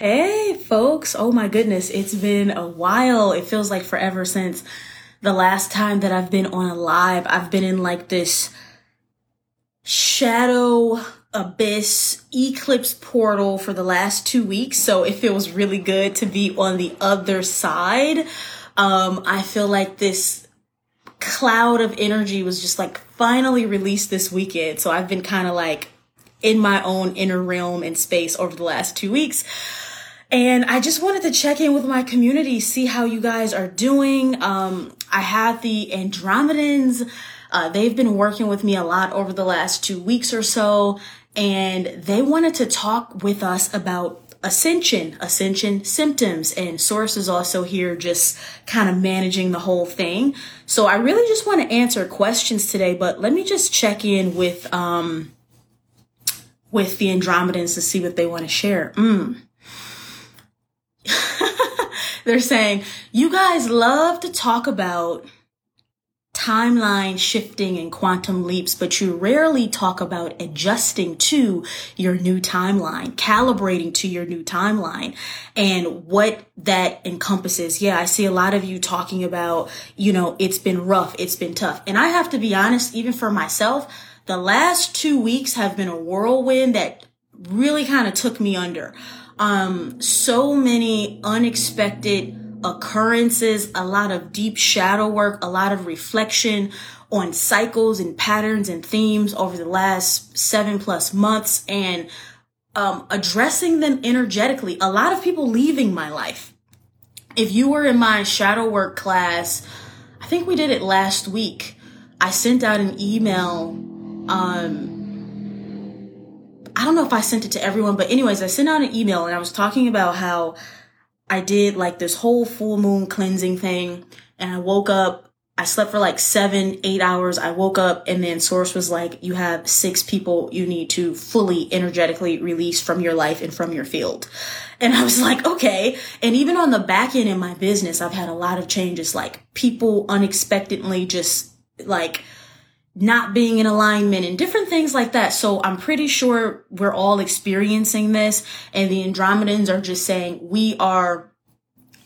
Hey, folks. Oh my goodness. It's been a while. It feels like forever since the last time that I've been on a live. I've been in like this shadow abyss eclipse portal for the last two weeks. So it feels really good to be on the other side. Um, I feel like this cloud of energy was just like finally released this weekend. So I've been kind of like in my own inner realm and space over the last two weeks. And I just wanted to check in with my community, see how you guys are doing. Um, I have the Andromedans. Uh, they've been working with me a lot over the last two weeks or so, and they wanted to talk with us about ascension, ascension symptoms, and Source is also here just kind of managing the whole thing. So I really just want to answer questions today, but let me just check in with um with the Andromedans to see what they want to share. Mm. They're saying, you guys love to talk about timeline shifting and quantum leaps, but you rarely talk about adjusting to your new timeline, calibrating to your new timeline and what that encompasses. Yeah, I see a lot of you talking about, you know, it's been rough, it's been tough. And I have to be honest, even for myself, the last two weeks have been a whirlwind that really kind of took me under um, so many unexpected occurrences, a lot of deep shadow work, a lot of reflection on cycles and patterns and themes over the last seven plus months and um, addressing them energetically. A lot of people leaving my life. If you were in my shadow work class, I think we did it last week. I sent out an email um, I don't know if I sent it to everyone, but anyways, I sent out an email and I was talking about how I did like this whole full moon cleansing thing and I woke up I slept for like seven, eight hours. I woke up and then Source was like, you have six people you need to fully energetically release from your life and from your field. And I was like, okay. And even on the back end in my business, I've had a lot of changes, like people unexpectedly just like not being in alignment and different things like that. So I'm pretty sure we're all experiencing this and the Andromedans are just saying we are,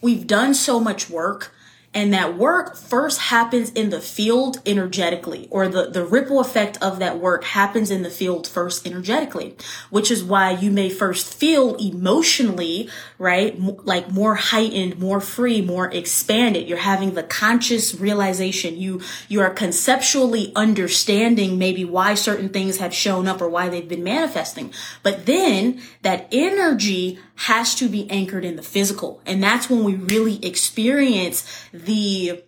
we've done so much work and that work first happens in the field energetically, or the, the ripple effect of that work happens in the field first energetically, which is why you may first feel emotionally, right? Like more heightened, more free, more expanded. You're having the conscious realization. You, you are conceptually understanding maybe why certain things have shown up or why they've been manifesting. But then that energy has to be anchored in the physical. And that's when we really experience the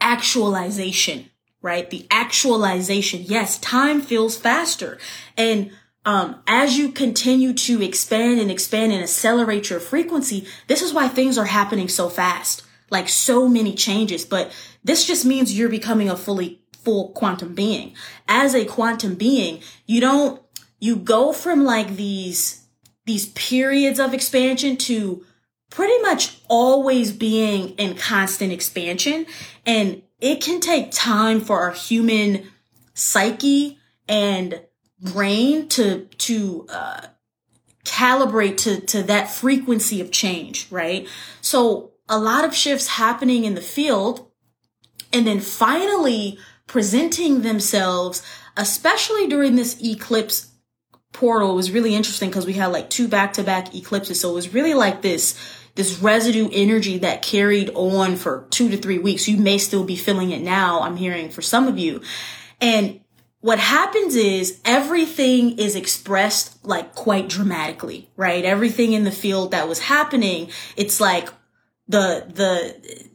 actualization, right? The actualization. Yes, time feels faster. And um, as you continue to expand and expand and accelerate your frequency, this is why things are happening so fast, like so many changes. But this just means you're becoming a fully full quantum being. As a quantum being, you don't, you go from like these these periods of expansion to pretty much always being in constant expansion. And it can take time for our human psyche and brain to, to, uh, calibrate to, to that frequency of change, right? So a lot of shifts happening in the field and then finally presenting themselves, especially during this eclipse portal was really interesting because we had like two back to back eclipses. So it was really like this, this residue energy that carried on for two to three weeks. You may still be feeling it now. I'm hearing for some of you. And what happens is everything is expressed like quite dramatically, right? Everything in the field that was happening, it's like the, the,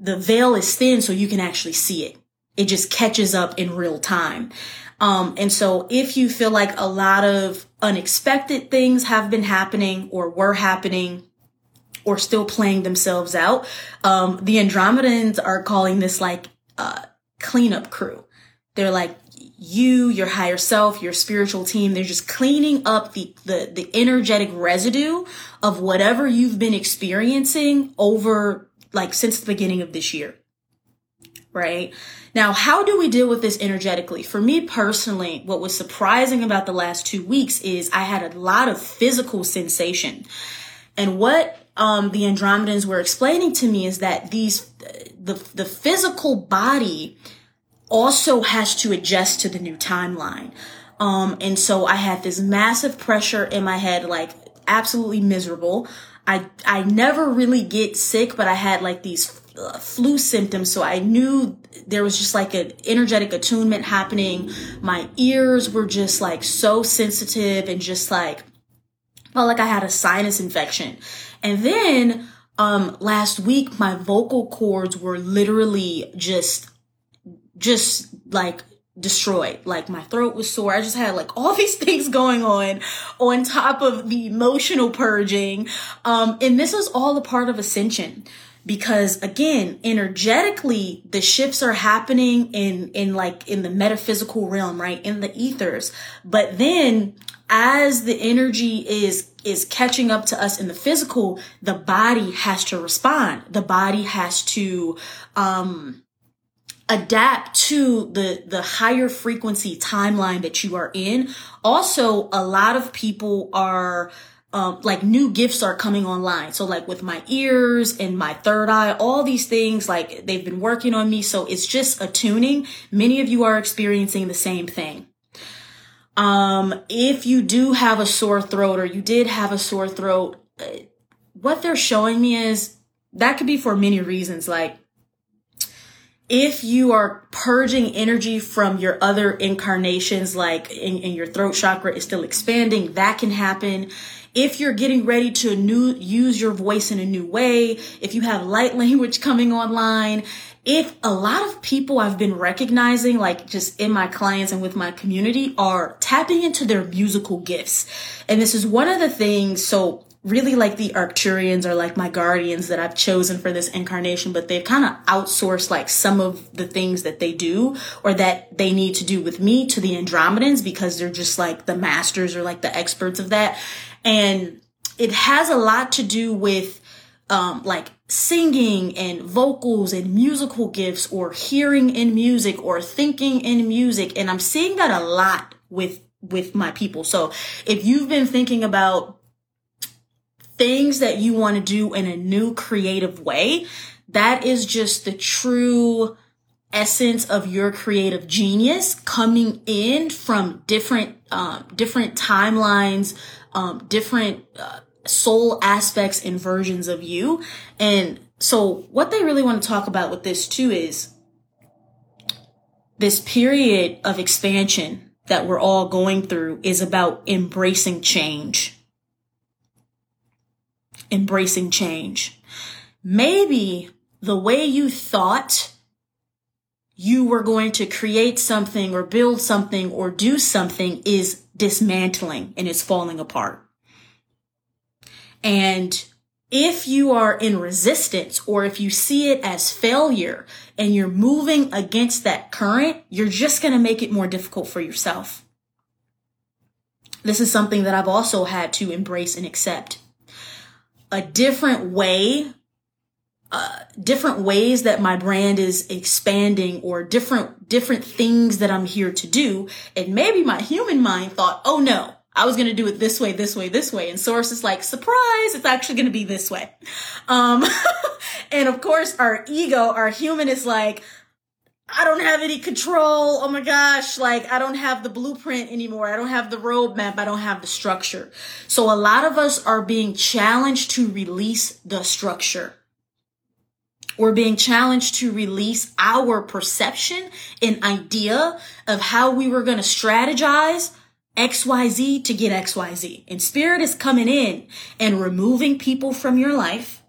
the veil is thin so you can actually see it. It just catches up in real time. Um, and so if you feel like a lot of unexpected things have been happening or were happening or still playing themselves out, um, the Andromedans are calling this like, uh, cleanup crew. They're like, you, your higher self, your spiritual team, they're just cleaning up the, the, the energetic residue of whatever you've been experiencing over like since the beginning of this year right? Now, how do we deal with this energetically? For me personally, what was surprising about the last two weeks is I had a lot of physical sensation. And what um, the Andromedans were explaining to me is that these the the physical body also has to adjust to the new timeline. Um, and so I had this massive pressure in my head, like absolutely miserable. I I never really get sick, but I had like these uh, flu symptoms, so I knew there was just like an energetic attunement happening. My ears were just like so sensitive and just like felt like I had a sinus infection. And then um last week my vocal cords were literally just just like destroyed. Like my throat was sore. I just had like all these things going on on top of the emotional purging. Um, and this is all a part of ascension because again, energetically, the shifts are happening in, in like in the metaphysical realm, right? In the ethers. But then as the energy is is catching up to us in the physical, the body has to respond. The body has to um adapt to the the higher frequency timeline that you are in. Also a lot of people are um, like new gifts are coming online. So like with my ears and my third eye all these things like they've been working on me. So it's just attuning. Many of you are experiencing the same thing um if you do have a sore throat or you did have a sore throat uh, what they're showing me is that could be for many reasons like if you are purging energy from your other incarnations, like in, in, your throat chakra is still expanding, that can happen. If you're getting ready to new, use your voice in a new way, if you have light language coming online, if a lot of people I've been recognizing, like just in my clients and with my community, are tapping into their musical gifts. And this is one of the things, so really like the Arcturians are like my guardians that I've chosen for this incarnation, but they've kind of outsourced like some of the things that they do or that they need to do with me to the Andromedans because they're just like the masters or like the experts of that. And it has a lot to do with um, like singing and vocals and musical gifts or hearing in music or thinking in music. And I'm seeing that a lot with, with my people. So if you've been thinking about things that you want to do in a new creative way, that is just the true essence of your creative genius coming in from different um, different timelines, um, different uh, soul aspects and versions of you. And so, what they really want to talk about with this too is this period of expansion that we're all going through is about embracing change embracing change. Maybe the way you thought you were going to create something or build something or do something is dismantling and it's falling apart. And if you are in resistance or if you see it as failure and you're moving against that current, you're just going to make it more difficult for yourself. This is something that I've also had to embrace and accept a different way uh, different ways that my brand is expanding or different different things that I'm here to do and maybe my human mind thought oh no I was going to do it this way this way this way and source is like surprise it's actually going to be this way um and of course our ego our human is like I don't have any control. Oh my gosh. Like I don't have the blueprint anymore. I don't have the roadmap. I don't have the structure. So a lot of us are being challenged to release the structure. We're being challenged to release our perception and idea of how we were going to strategize XYZ to get XYZ. And spirit is coming in and removing people from your life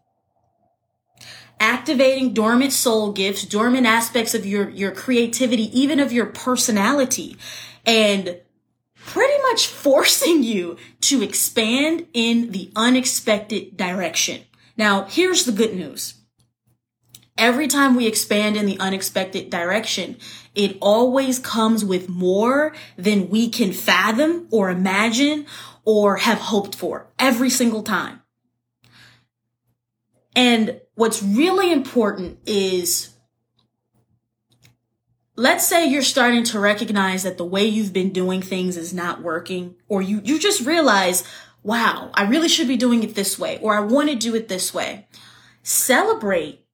activating dormant soul gifts, dormant aspects of your, your creativity, even of your personality, and pretty much forcing you to expand in the unexpected direction. Now, here's the good news. Every time we expand in the unexpected direction, it always comes with more than we can fathom or imagine or have hoped for every single time. And what's really important is let's say you're starting to recognize that the way you've been doing things is not working or you you just realize wow, I really should be doing it this way, or I want to do it this way. Celebrate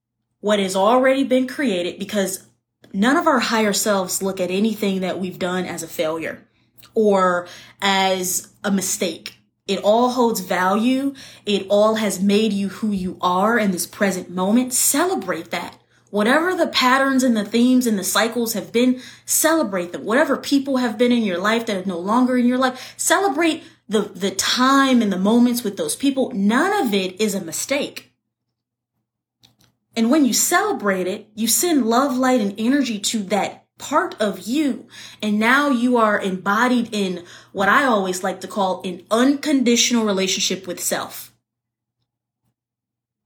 what has already been created because none of our higher selves look at anything that we've done as a failure or as a mistake. It all holds value. It all has made you who you are in this present moment. Celebrate that. Whatever the patterns and the themes and the cycles have been, celebrate them. Whatever people have been in your life that are no longer in your life, celebrate the, the time and the moments with those people. None of it is a mistake. And when you celebrate it, you send love, light, and energy to that part of you. And now you are embodied in what I always like to call an unconditional relationship with self.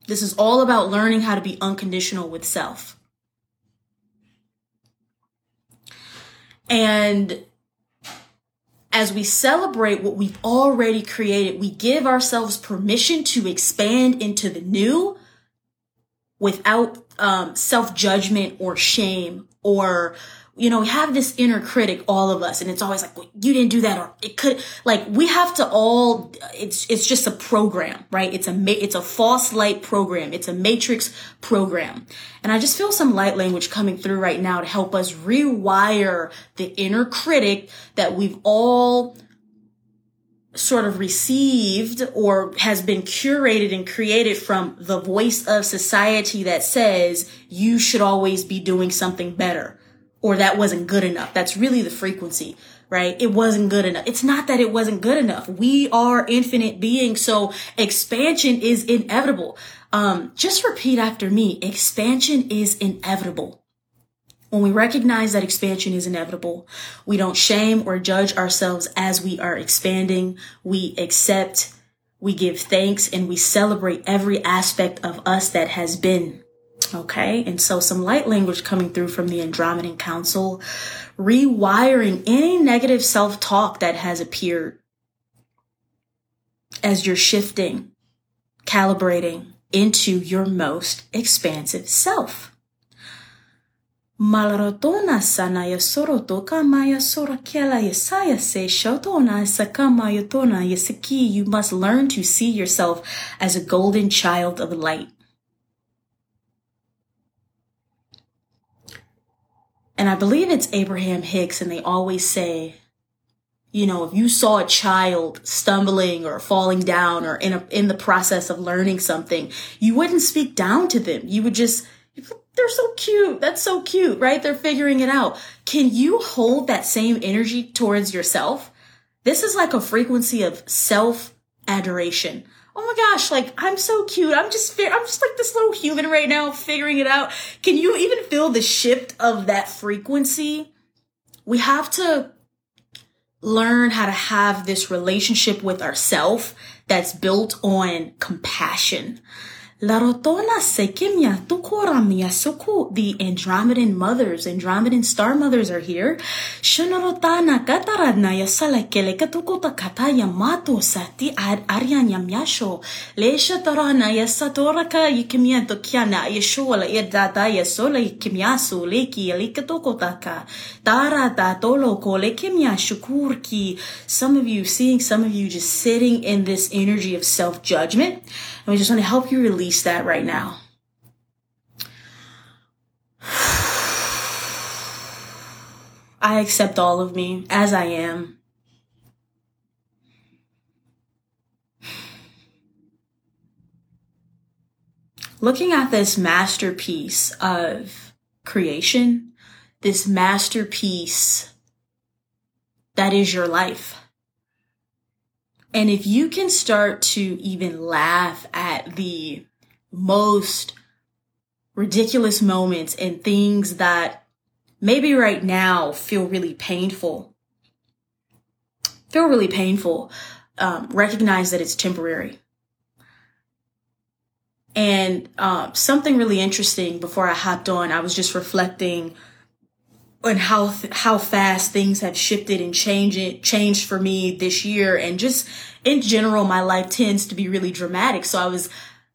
This is all about learning how to be unconditional with self. And as we celebrate what we've already created, we give ourselves permission to expand into the new without um, self judgment or shame or you know, we have this inner critic, all of us, and it's always like, well, you didn't do that, or it could, like, we have to all, it's, it's just a program, right? It's a, it's a false light program. It's a matrix program. And I just feel some light language coming through right now to help us rewire the inner critic that we've all sort of received or has been curated and created from the voice of society that says you should always be doing something better or that wasn't good enough. That's really the frequency, right? It wasn't good enough. It's not that it wasn't good enough. We are infinite beings. So expansion is inevitable. Um, just repeat after me. Expansion is inevitable. When we recognize that expansion is inevitable, we don't shame or judge ourselves as we are expanding. We accept, we give thanks, and we celebrate every aspect of us that has been. Okay. And so some light language coming through from the Andromedan Council, rewiring any negative self talk that has appeared as you're shifting, calibrating into your most expansive self. Malarotona sanaya sorotoka maya sorakiela yesaya se shotona sakamayotona yesaki. You must learn to see yourself as a golden child of light. And I believe it's Abraham Hicks, and they always say, you know, if you saw a child stumbling or falling down or in a, in the process of learning something, you wouldn't speak down to them. You would just, they're so cute. That's so cute, right? They're figuring it out. Can you hold that same energy towards yourself? This is like a frequency of self adoration oh my gosh, like I'm so cute. I'm just I'm just like this little human right now figuring it out. Can you even feel the shift of that frequency? We have to learn how to have this relationship with ourself that's built on compassion. Larotona sekimya tukoramya suku. The Andromedan mothers, Andromedan star mothers are here. Shunarotana kataradna yasalekele katukota kataya mato sati ad aryan yamyasho. Lesha tarana yasatoraka yikimya tokiana yeshola yadata yasola yikimyasu leki yalikatokotaka. Tara tatolo kole kimya shukurki. Some of you, seeing some of you just sitting in this energy of self-judgment. And we just want to help you release that right now. I accept all of me as I am. Looking at this masterpiece of creation, this masterpiece that is your life. And if you can start to even laugh at the most ridiculous moments and things that maybe right now feel really painful, feel really painful, um, recognize that it's temporary. And uh, something really interesting before I hopped on, I was just reflecting on how how fast things have shifted and changed changed for me this year. And just in general my life tends to be really dramatic. So i was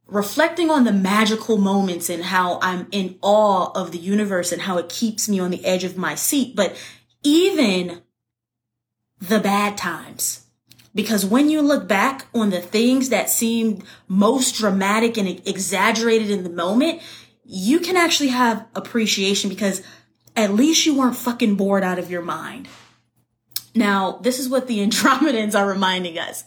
reflecting on the magical moments and how i'm in awe of the universe and how it keeps me on the edge of my seat but even the bad times Because when you look back on the things that seemed most dramatic and exaggerated in the moment, you can actually have appreciation because at least you weren't fucking bored out of your mind. Now, this is what the Andromedans are reminding us.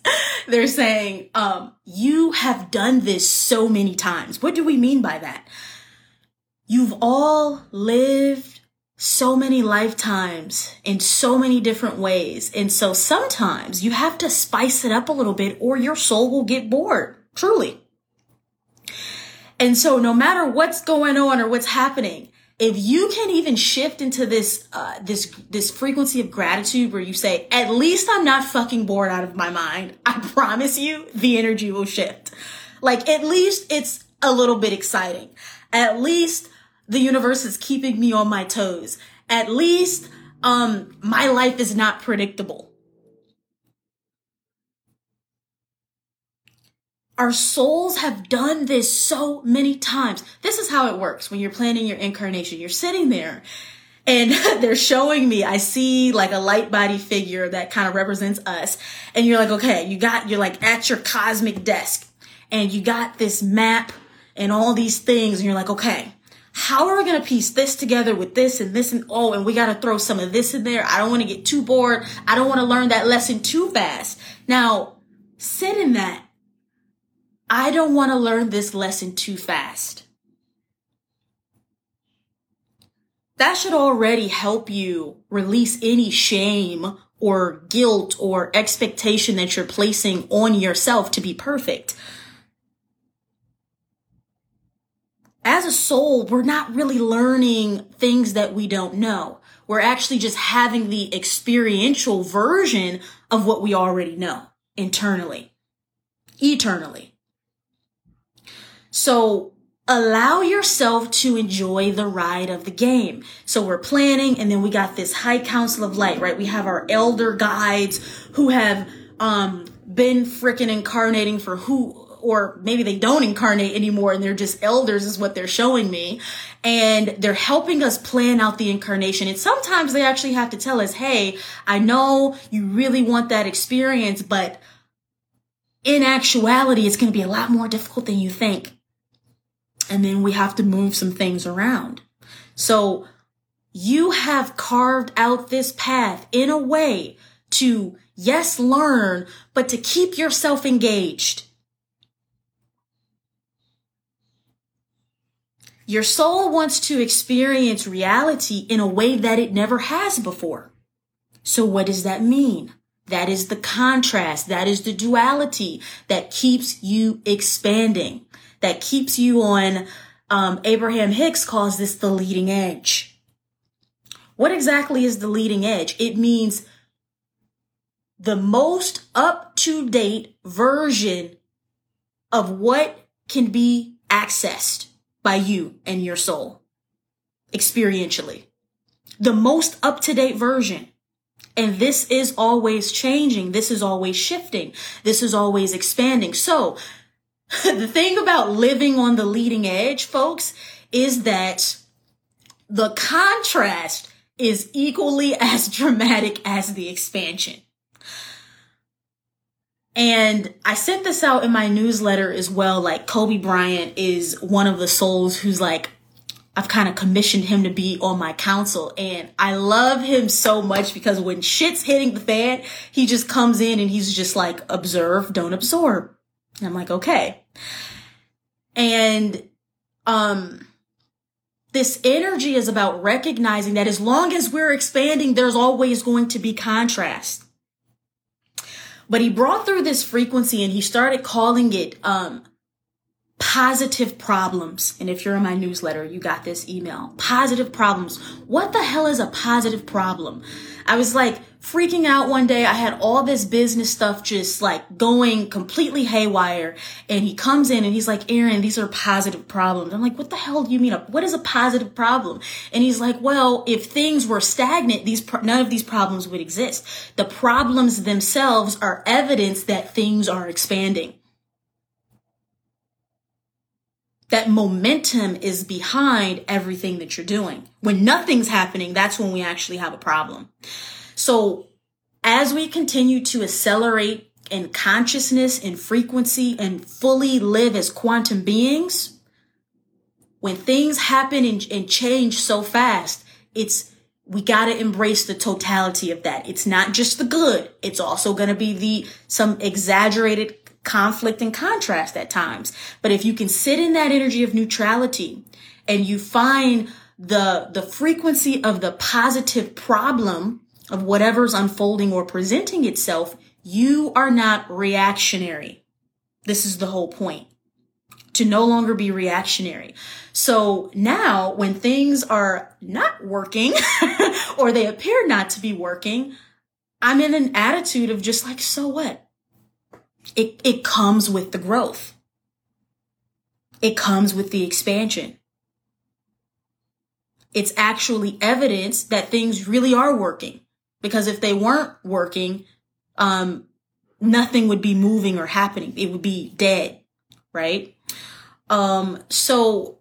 They're saying, um, you have done this so many times. What do we mean by that? You've all lived so many lifetimes in so many different ways. And so sometimes you have to spice it up a little bit or your soul will get bored, truly. And so no matter what's going on or what's happening, if you can even shift into this uh, this this frequency of gratitude where you say at least i'm not fucking bored out of my mind i promise you the energy will shift like at least it's a little bit exciting at least the universe is keeping me on my toes. At least, um, my life is not predictable. Our souls have done this so many times. This is how it works when you're planning your incarnation. You're sitting there and they're showing me, I see like a light body figure that kind of represents us. And you're like, okay, you got, you're like at your cosmic desk and you got this map and all these things. And you're like, okay, how are we going to piece this together with this and this and oh, and we got to throw some of this in there. I don't want to get too bored. I don't want to learn that lesson too fast. Now, sit in that. I don't want to learn this lesson too fast. That should already help you release any shame or guilt or expectation that you're placing on yourself to be perfect. as a soul, we're not really learning things that we don't know. We're actually just having the experiential version of what we already know internally, eternally. So allow yourself to enjoy the ride of the game. So we're planning and then we got this high council of light, right? We have our elder guides who have, um, been freaking incarnating for who or maybe they don't incarnate anymore and they're just elders is what they're showing me. And they're helping us plan out the incarnation. And sometimes they actually have to tell us, Hey, I know you really want that experience, but in actuality, it's going to be a lot more difficult than you think. And then we have to move some things around. So you have carved out this path in a way to, yes, learn, but to keep yourself engaged Your soul wants to experience reality in a way that it never has before. So what does that mean? That is the contrast. That is the duality that keeps you expanding, that keeps you on, um, Abraham Hicks calls this the leading edge. What exactly is the leading edge? It means the most up to date version of what can be accessed by you and your soul experientially. The most up to date version. And this is always changing. This is always shifting. This is always expanding. So the thing about living on the leading edge, folks, is that the contrast is equally as dramatic as the expansion. And I sent this out in my newsletter as well. Like Kobe Bryant is one of the souls who's like, I've kind of commissioned him to be on my council and I love him so much because when shit's hitting the fan, he just comes in and he's just like, observe, don't absorb. And I'm like, okay. And, um, this energy is about recognizing that as long as we're expanding, there's always going to be contrast. But he brought through this frequency and he started calling it um, positive problems. And if you're in my newsletter, you got this email. Positive problems. What the hell is a positive problem? I was like freaking out one day. I had all this business stuff just like going completely haywire. And he comes in and he's like, Erin, these are positive problems. I'm like, what the hell do you mean? What is a positive problem? And he's like, well, if things were stagnant, these, none of these problems would exist. The problems themselves are evidence that things are expanding. that momentum is behind everything that you're doing. When nothing's happening, that's when we actually have a problem. So as we continue to accelerate in consciousness and frequency and fully live as quantum beings, when things happen and, and change so fast, it's we got to embrace the totality of that. It's not just the good. It's also going to be the some exaggerated conflict and contrast at times. But if you can sit in that energy of neutrality and you find the the frequency of the positive problem of whatever's unfolding or presenting itself, you are not reactionary. This is the whole point. To no longer be reactionary. So now when things are not working or they appear not to be working, I'm in an attitude of just like, so what? It, it comes with the growth. It comes with the expansion. It's actually evidence that things really are working. Because if they weren't working, um, nothing would be moving or happening. It would be dead, right? Um, so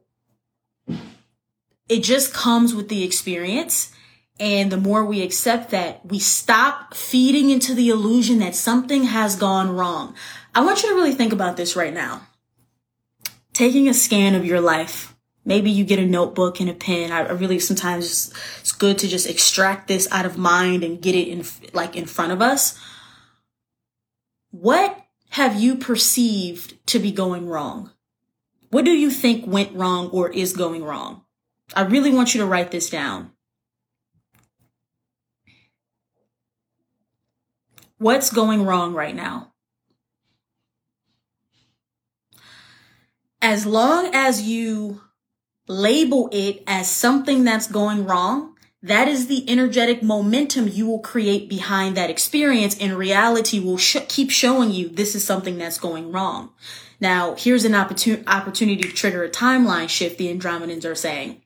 it just comes with the experience. And the more we accept that, we stop feeding into the illusion that something has gone wrong. I want you to really think about this right now. Taking a scan of your life. Maybe you get a notebook and a pen. I really sometimes it's good to just extract this out of mind and get it in like in front of us. What have you perceived to be going wrong? What do you think went wrong or is going wrong? I really want you to write this down. What's going wrong right now? As long as you label it as something that's going wrong, that is the energetic momentum you will create behind that experience and reality will sh- keep showing you this is something that's going wrong. Now, here's an opportun- opportunity to trigger a timeline shift, the Andromedans are saying.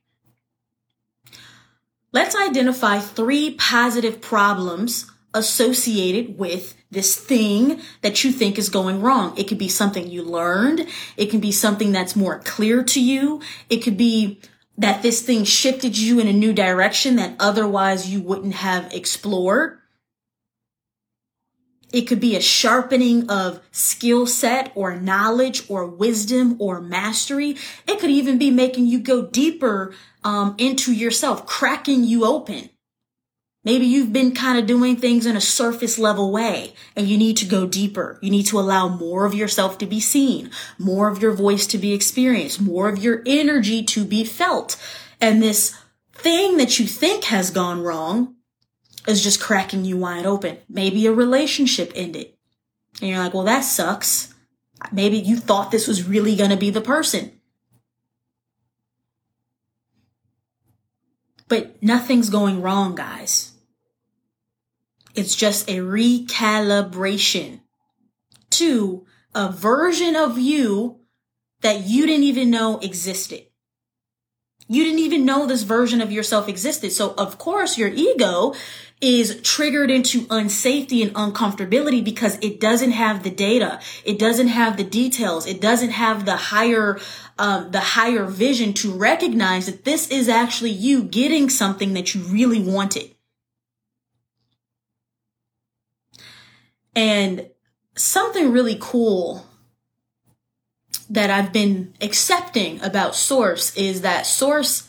Let's identify three positive problems associated with this thing that you think is going wrong. It could be something you learned. It can be something that's more clear to you. It could be that this thing shifted you in a new direction that otherwise you wouldn't have explored. It could be a sharpening of skill set or knowledge or wisdom or mastery. It could even be making you go deeper um, into yourself, cracking you open. Maybe you've been kind of doing things in a surface level way and you need to go deeper. You need to allow more of yourself to be seen, more of your voice to be experienced, more of your energy to be felt. And this thing that you think has gone wrong is just cracking you wide open. Maybe a relationship ended and you're like, well, that sucks. Maybe you thought this was really going to be the person. But nothing's going wrong, guys. It's just a recalibration to a version of you that you didn't even know existed. You didn't even know this version of yourself existed. So of course your ego is triggered into unsafety and uncomfortability because it doesn't have the data. It doesn't have the details. It doesn't have the higher, um, the higher vision to recognize that this is actually you getting something that you really wanted. And something really cool that I've been accepting about Source is that Source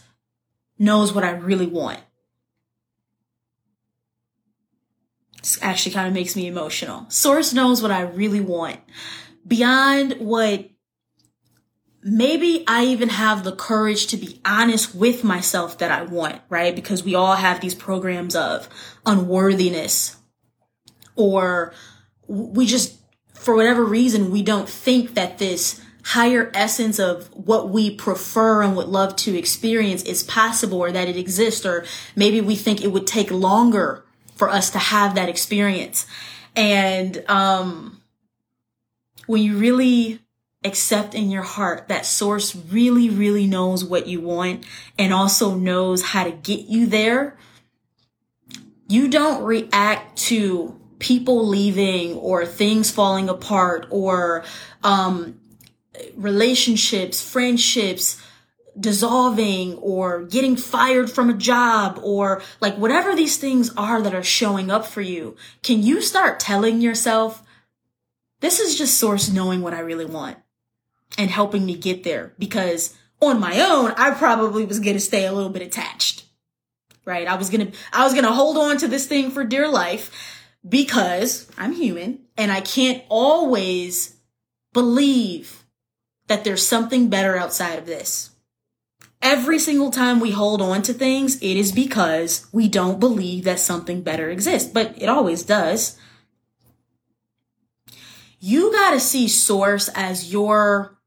knows what I really want. This actually kind of makes me emotional. Source knows what I really want beyond what maybe I even have the courage to be honest with myself that I want, right? Because we all have these programs of unworthiness or we just, for whatever reason, we don't think that this higher essence of what we prefer and would love to experience is possible or that it exists, or maybe we think it would take longer for us to have that experience. And, um, when you really accept in your heart that source really, really knows what you want and also knows how to get you there, you don't react to people leaving or things falling apart or um, relationships, friendships dissolving or getting fired from a job or like whatever these things are that are showing up for you, can you start telling yourself, This is just source knowing what I really want and helping me get there because on my own, I probably was going to stay a little bit attached. Right? I was going to I was going to hold on to this thing for dear life because I'm human and I can't always believe that there's something better outside of this. Every single time we hold on to things, it is because we don't believe that something better exists, but it always does. You got to see source as your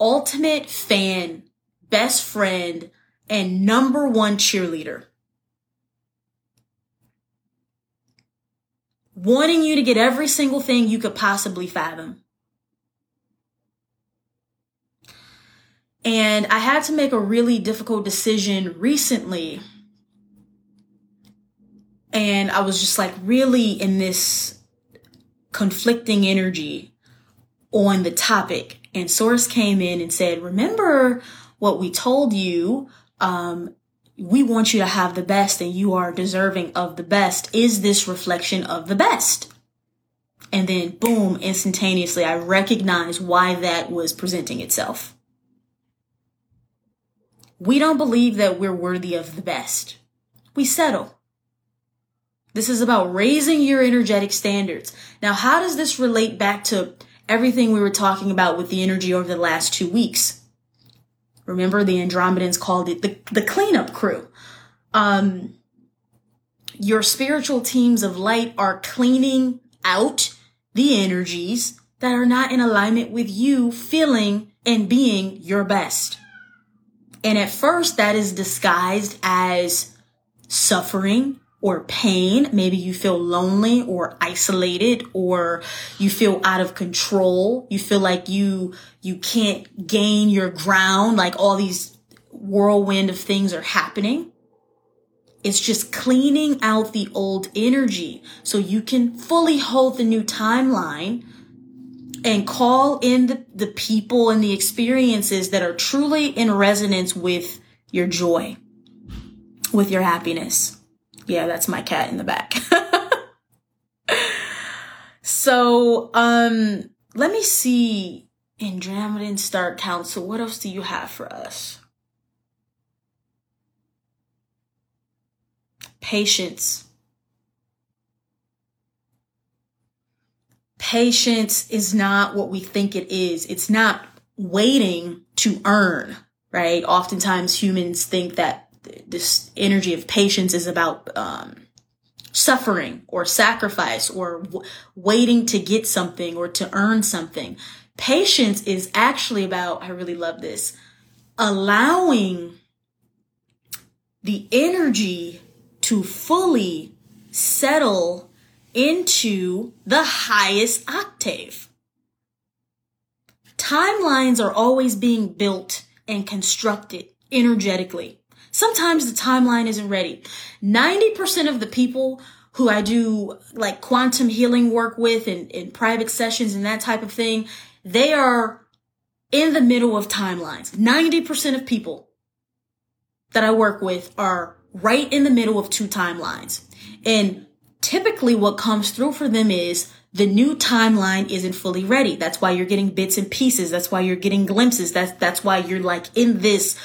ultimate fan, best friend, and number one cheerleader. Wanting you to get every single thing you could possibly fathom. And I had to make a really difficult decision recently. And I was just like really in this conflicting energy on the topic. And Source came in and said, remember what we told you. Um, we want you to have the best and you are deserving of the best. Is this reflection of the best? And then boom, instantaneously, I recognize why that was presenting itself. We don't believe that we're worthy of the best. We settle. This is about raising your energetic standards. Now, how does this relate back to everything we were talking about with the energy over the last two weeks? Remember, the Andromedans called it the, the cleanup crew. Um, your spiritual teams of light are cleaning out the energies that are not in alignment with you feeling and being your best. And at first that is disguised as suffering or pain. Maybe you feel lonely or isolated or you feel out of control. You feel like you, you can't gain your ground. Like all these whirlwind of things are happening. It's just cleaning out the old energy so you can fully hold the new timeline and call in the, the people and the experiences that are truly in resonance with your joy, with your happiness. Yeah, that's my cat in the back. so, um, let me see Andromedan Star Council. What else do you have for us? Patience. patience is not what we think it is. It's not waiting to earn, right? Oftentimes humans think that this energy of patience is about, um, suffering or sacrifice or w- waiting to get something or to earn something. Patience is actually about, I really love this, allowing the energy to fully settle into the highest octave. Timelines are always being built and constructed energetically. Sometimes the timeline isn't ready. 90% of the people who I do like quantum healing work with and in private sessions and that type of thing, they are in the middle of timelines. 90% of people that I work with are right in the middle of two timelines. And typically what comes through for them is the new timeline isn't fully ready. That's why you're getting bits and pieces. That's why you're getting glimpses. That's, that's why you're like in this,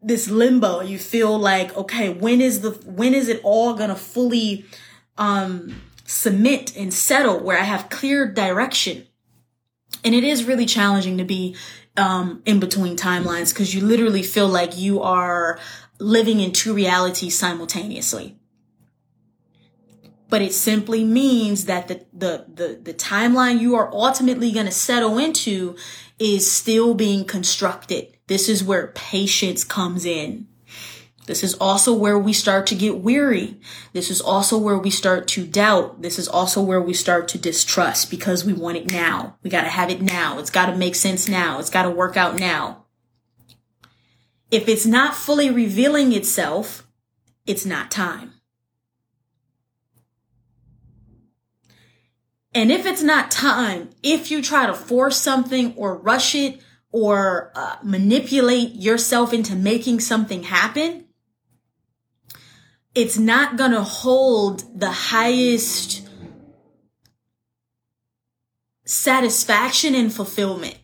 this limbo. You feel like, okay, when is the, when is it all to fully, um, submit and settle where I have clear direction? And it is really challenging to be, um, in between timelines because you literally feel like you are living in two realities simultaneously but it simply means that the, the, the, the timeline you are ultimately going to settle into is still being constructed. This is where patience comes in. This is also where we start to get weary. This is also where we start to doubt. This is also where we start to distrust because we want it now. We got to have it now. It's got to make sense now. It's got to work out now. If it's not fully revealing itself, it's not time. And if it's not time, if you try to force something or rush it or uh, manipulate yourself into making something happen, it's not going to hold the highest satisfaction and fulfillment.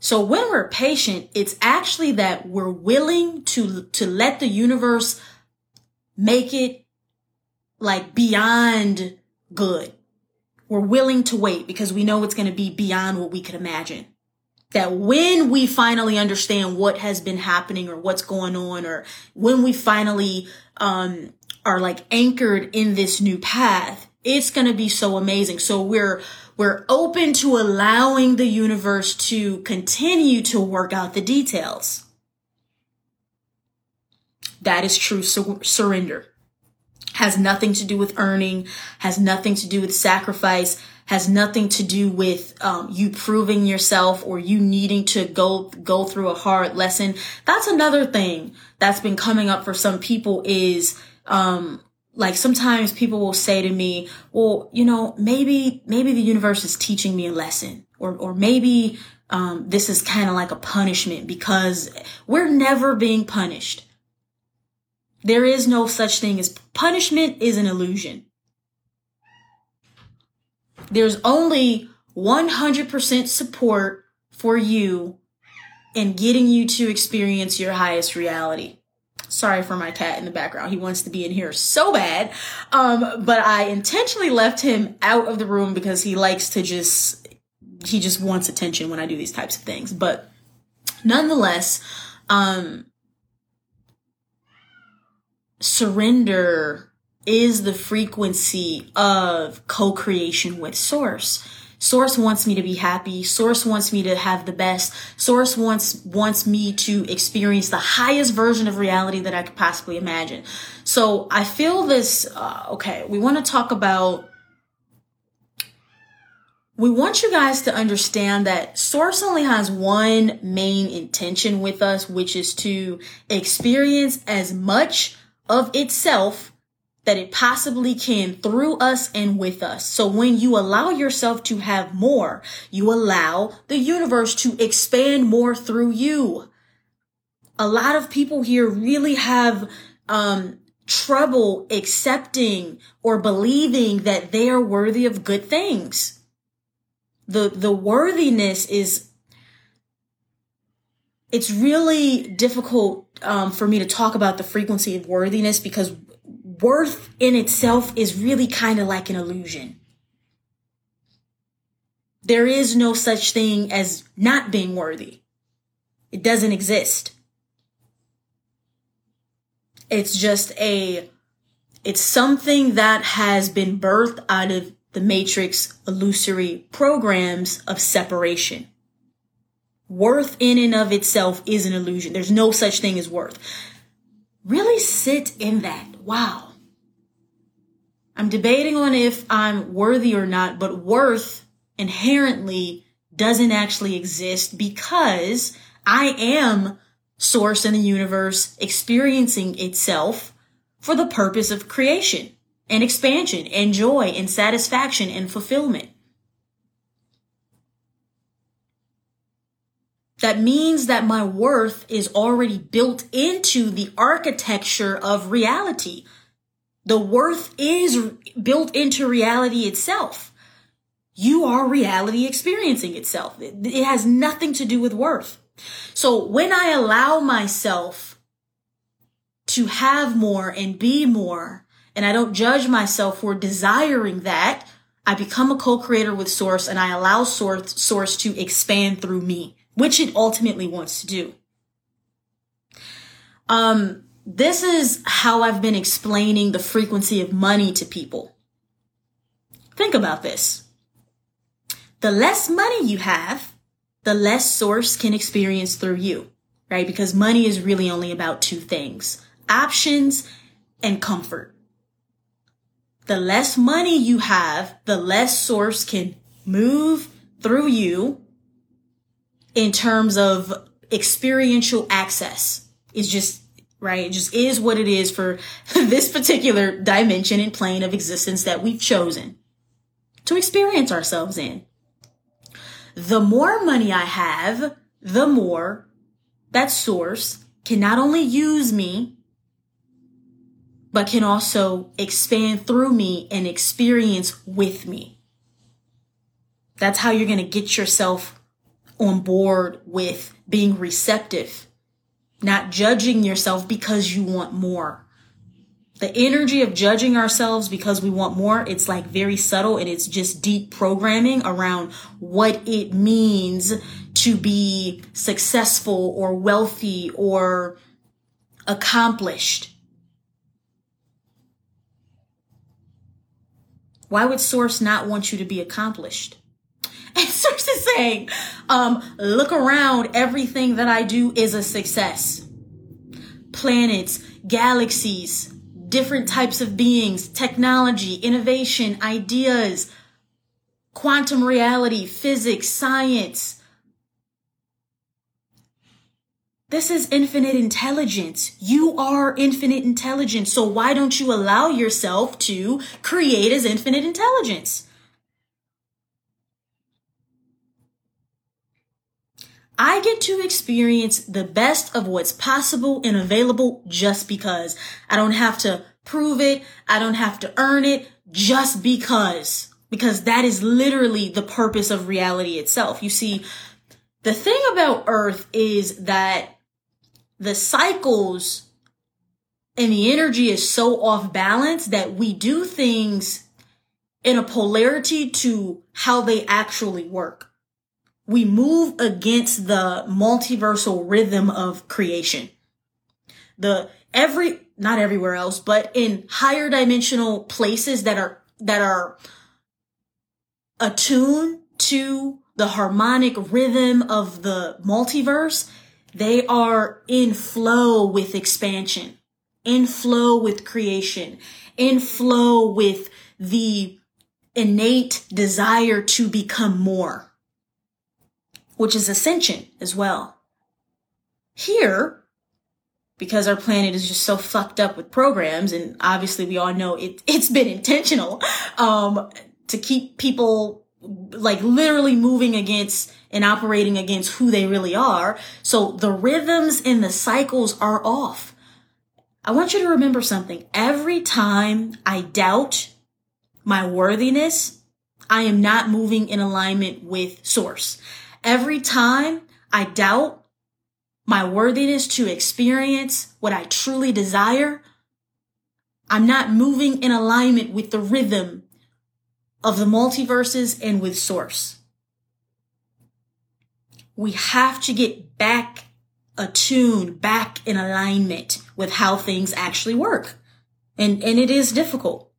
So when we're patient, it's actually that we're willing to, to let the universe make it like beyond good. We're willing to wait because we know it's going to be beyond what we could imagine. That when we finally understand what has been happening or what's going on, or when we finally, um, are like anchored in this new path, it's going to be so amazing. So we're, we're open to allowing the universe to continue to work out the details. That is true sur- surrender. Has nothing to do with earning, has nothing to do with sacrifice, has nothing to do with um, you proving yourself or you needing to go go through a hard lesson. That's another thing that's been coming up for some people is um, like sometimes people will say to me, well, you know, maybe, maybe the universe is teaching me a lesson or, or maybe, um, this is kind of like a punishment because we're never being punished. There is no such thing as punishment is an illusion. There's only 100% support for you in getting you to experience your highest reality. Sorry for my cat in the background. He wants to be in here so bad. Um, but I intentionally left him out of the room because he likes to just, he just wants attention when I do these types of things. But nonetheless, um, surrender is the frequency of co-creation with source. Source wants me to be happy. Source wants me to have the best. Source wants, wants me to experience the highest version of reality that I could possibly imagine. So I feel this, uh, okay, we want to talk about, we want you guys to understand that source only has one main intention with us, which is to experience as much of itself that it possibly can through us and with us. So when you allow yourself to have more, you allow the universe to expand more through you. A lot of people here really have, um, trouble accepting or believing that they are worthy of good things. The, the worthiness is, it's really difficult um, for me to talk about the frequency of worthiness because worth in itself is really kind of like an illusion. There is no such thing as not being worthy. It doesn't exist. It's just a, it's something that has been birthed out of the matrix illusory programs of separation. Worth in and of itself is an illusion. There's no such thing as worth. Really sit in that. Wow. I'm debating on if I'm worthy or not, but worth inherently doesn't actually exist because I am source in the universe experiencing itself for the purpose of creation and expansion and joy and satisfaction and fulfillment. That means that my worth is already built into the architecture of reality the worth is built into reality itself. You are reality experiencing itself. It has nothing to do with worth. So when I allow myself to have more and be more, and I don't judge myself for desiring that, I become a co-creator with source and I allow source, source to expand through me, which it ultimately wants to do. Um, this is how I've been explaining the frequency of money to people. Think about this. The less money you have, the less source can experience through you, right? Because money is really only about two things, options and comfort. The less money you have, the less source can move through you in terms of experiential access. It's just right? It just is what it is for this particular dimension and plane of existence that we've chosen to experience ourselves in. The more money I have, the more that source can not only use me, but can also expand through me and experience with me. That's how you're going to get yourself on board with being receptive, not judging yourself because you want more. The energy of judging ourselves because we want more, it's like very subtle and it's just deep programming around what it means to be successful or wealthy or accomplished. Why would Source not want you to be accomplished? Saying, um, look around, everything that I do is a success. Planets, galaxies, different types of beings, technology, innovation, ideas, quantum reality, physics, science. This is infinite intelligence. You are infinite intelligence. So why don't you allow yourself to create as infinite intelligence? I get to experience the best of what's possible and available just because. I don't have to prove it. I don't have to earn it just because. Because that is literally the purpose of reality itself. You see, the thing about Earth is that the cycles and the energy is so off balance that we do things in a polarity to how they actually work we move against the multiversal rhythm of creation. The every, not everywhere else, but in higher dimensional places that are, that are attuned to the harmonic rhythm of the multiverse, they are in flow with expansion, in flow with creation, in flow with the innate desire to become more which is ascension as well. Here, because our planet is just so fucked up with programs, and obviously we all know it, it's been intentional, um, to keep people like literally moving against and operating against who they really are. So the rhythms and the cycles are off. I want you to remember something. Every time I doubt my worthiness, I am not moving in alignment with source. Every time I doubt my worthiness to experience what I truly desire, I'm not moving in alignment with the rhythm of the multiverses and with source. We have to get back attuned, back in alignment with how things actually work. And, and it is difficult.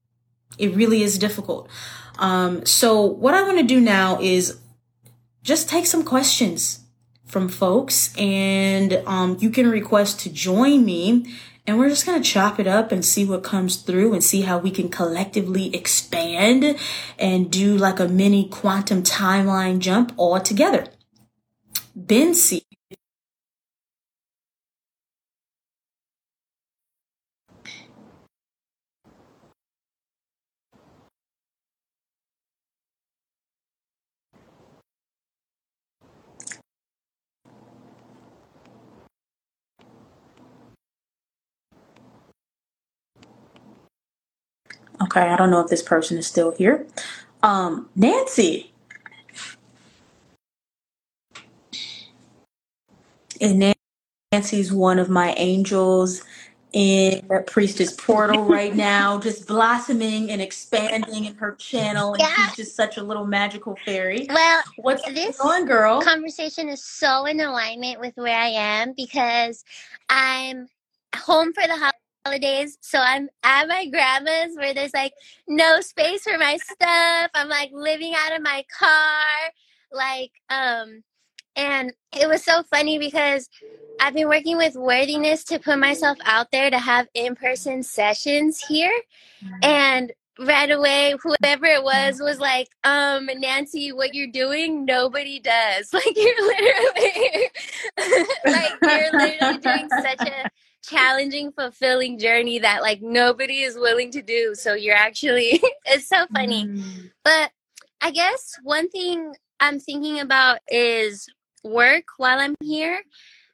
It really is difficult. Um, so what I want to do now is just take some questions from folks and um, you can request to join me and we're just going to chop it up and see what comes through and see how we can collectively expand and do like a mini quantum timeline jump all together. Ben C Okay, I don't know if this person is still here. Um, Nancy. And Nancy's one of my angels in the priestess portal right now, just blossoming and expanding in her channel, and yeah. she's just such a little magical fairy. Well, what's this going on, girl? Conversation is so in alignment with where I am because I'm home for the holidays. So I'm at my grandma's where there's like no space for my stuff. I'm like living out of my car. Like, um, and it was so funny because I've been working with worthiness to put myself out there to have in person sessions here. Mm-hmm. And right away whoever it was was like um nancy what you're doing nobody does like you're literally like you're literally doing such a challenging, fulfilling journey that like nobody is willing to do. So you're actually, it's so funny. Mm. But I guess one thing I'm thinking about is work while I'm here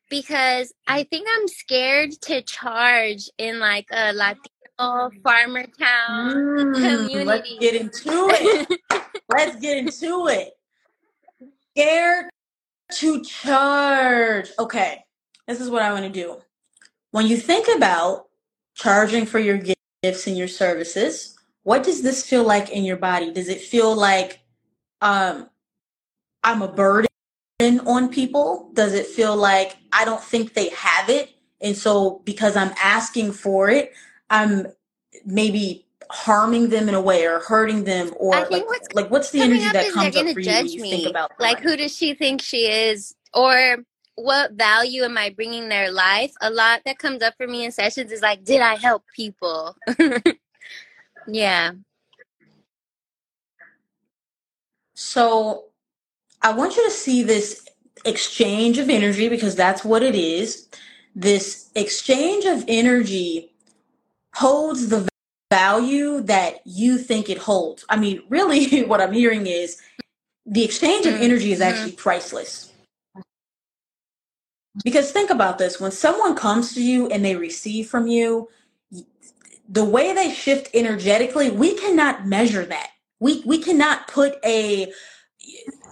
because I think I'm scared to charge in like a Latino farmer town mm, community. Let's get into it. let's get into it. scared to charge. Okay, this is what I want to do. When you think about charging for your gifts and your services, what does this feel like in your body? Does it feel like um, I'm a burden on people? Does it feel like I don't think they have it? And so because I'm asking for it, I'm maybe harming them in a way or hurting them or like what's like what's the energy that comes up for you when you me. think about like who does she think she is or what value am I bringing their life? A lot that comes up for me in sessions is like, did I help people? yeah. So I want you to see this exchange of energy because that's what it is. This exchange of energy holds the value that you think it holds. I mean, really, what I'm hearing is the exchange of mm-hmm. energy is actually priceless. Because think about this when someone comes to you and they receive from you, the way they shift energetically, we cannot measure that. We, we cannot put a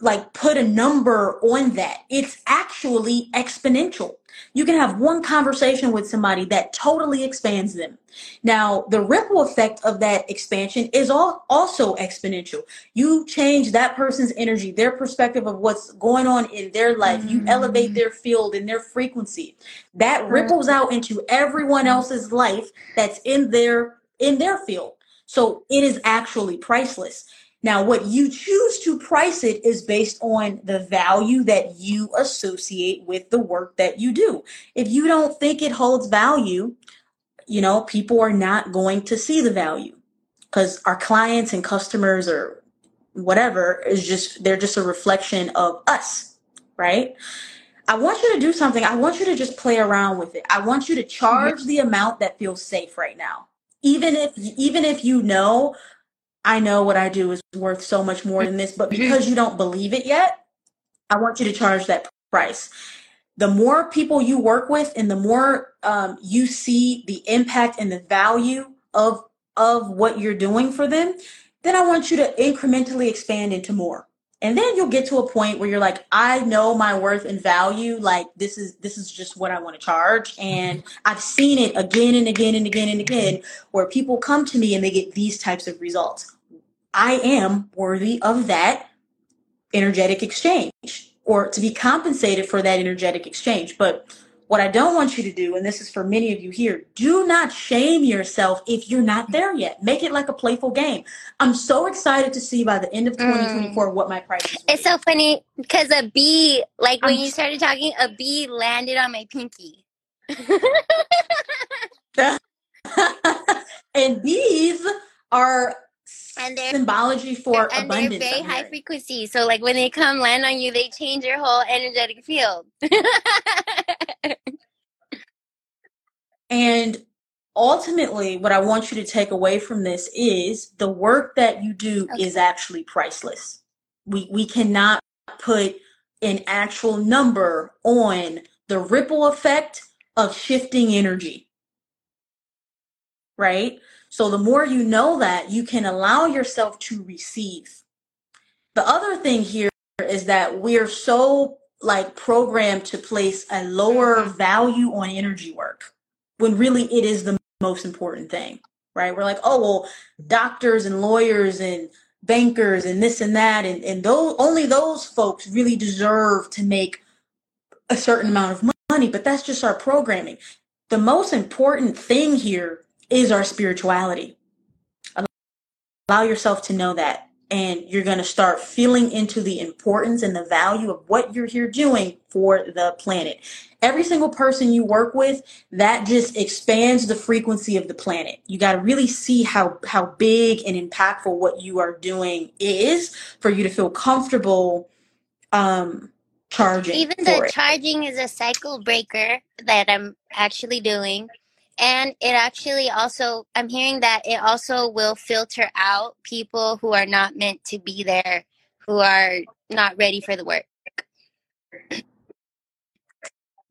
like put a number on that. It's actually exponential. You can have one conversation with somebody that totally expands them. Now, the ripple effect of that expansion is all also exponential. You change that person's energy, their perspective of what's going on in their life. Mm-hmm. You elevate their field and their frequency. That ripples out into everyone else's life that's in their in their field. So it is actually priceless. Now, what you choose to price it is based on the value that you associate with the work that you do. If you don't think it holds value, you know, people are not going to see the value because our clients and customers or whatever is just, they're just a reflection of us, right? I want you to do something. I want you to just play around with it. I want you to charge the amount that feels safe right now. Even if, even if you know I know what I do is worth so much more than this, but because you don't believe it yet, I want you to charge that price. The more people you work with and the more um, you see the impact and the value of of what you're doing for them, then I want you to incrementally expand into more. And then you'll get to a point where you're like, I know my worth and value. Like this is this is just what I want to charge. And mm-hmm. I've seen it again and again and again and again where people come to me and they get these types of results. I am worthy of that energetic exchange or to be compensated for that energetic exchange. But what I don't want you to do, and this is for many of you here, do not shame yourself if you're not there yet. Make it like a playful game. I'm so excited to see by the end of 2024 mm. what my price is. It's so funny because a bee, like when I'm you started talking, a bee landed on my pinky. and bees are and they're symbology for and abundance. They're very high frequency. So like when they come land on you, they change your whole energetic field. and ultimately what I want you to take away from this is the work that you do okay. is actually priceless. We we cannot put an actual number on the ripple effect of shifting energy. Right? So the more you know that, you can allow yourself to receive. The other thing here is that we're so like programmed to place a lower mm-hmm. value on energy work when really it is the most important thing, right? We're like, oh, well, doctors and lawyers and bankers and this and that, and, and those only those folks really deserve to make a certain amount of money, but that's just our programming. The most important thing here is our spirituality. Allow yourself to know that. And you're going to start feeling into the importance and the value of what you're here doing for the planet. Every single person you work with, that just expands the frequency of the planet. You got to really see how, how big and impactful what you are doing is for you to feel comfortable um, charging. Even the it. charging is a cycle breaker that I'm actually doing and it actually also, I'm hearing that it also will filter out people who are not meant to be there, who are not ready for the work.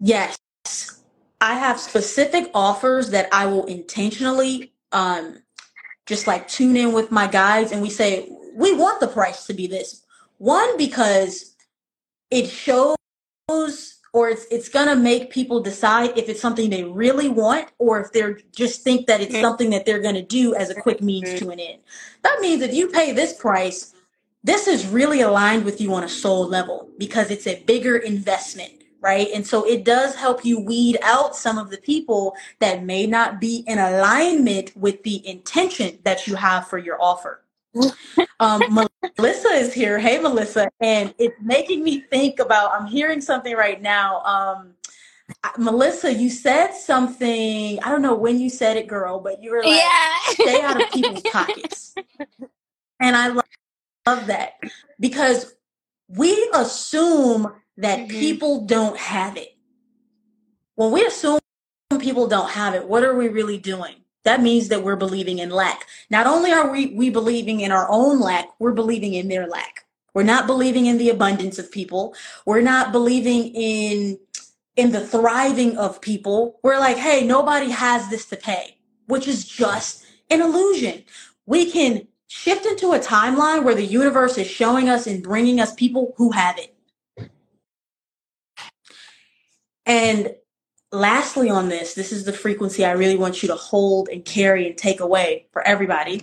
Yes. I have specific offers that I will intentionally um, just like tune in with my guides and we say, we want the price to be this. One, because it shows or it's it's gonna make people decide if it's something they really want or if they're just think that it's mm-hmm. something that they're gonna do as a quick means to an end. That means if you pay this price, this is really aligned with you on a soul level because it's a bigger investment right? And so it does help you weed out some of the people that may not be in alignment with the intention that you have for your offer. Um, Melissa is here. Hey, Melissa. And it's making me think about, I'm hearing something right now. Um, Melissa, you said something, I don't know when you said it, girl, but you were like, yeah. stay out of people's pockets. And I love, love that because we assume that mm-hmm. people don't have it. When we assume people don't have it, what are we really doing? That means that we're believing in lack. Not only are we, we believing in our own lack, we're believing in their lack. We're not believing in the abundance of people. We're not believing in in the thriving of people. We're like, hey, nobody has this to pay, which is just an illusion. We can shift into a timeline where the universe is showing us and bringing us people who have it. And lastly, on this, this is the frequency I really want you to hold and carry and take away for everybody.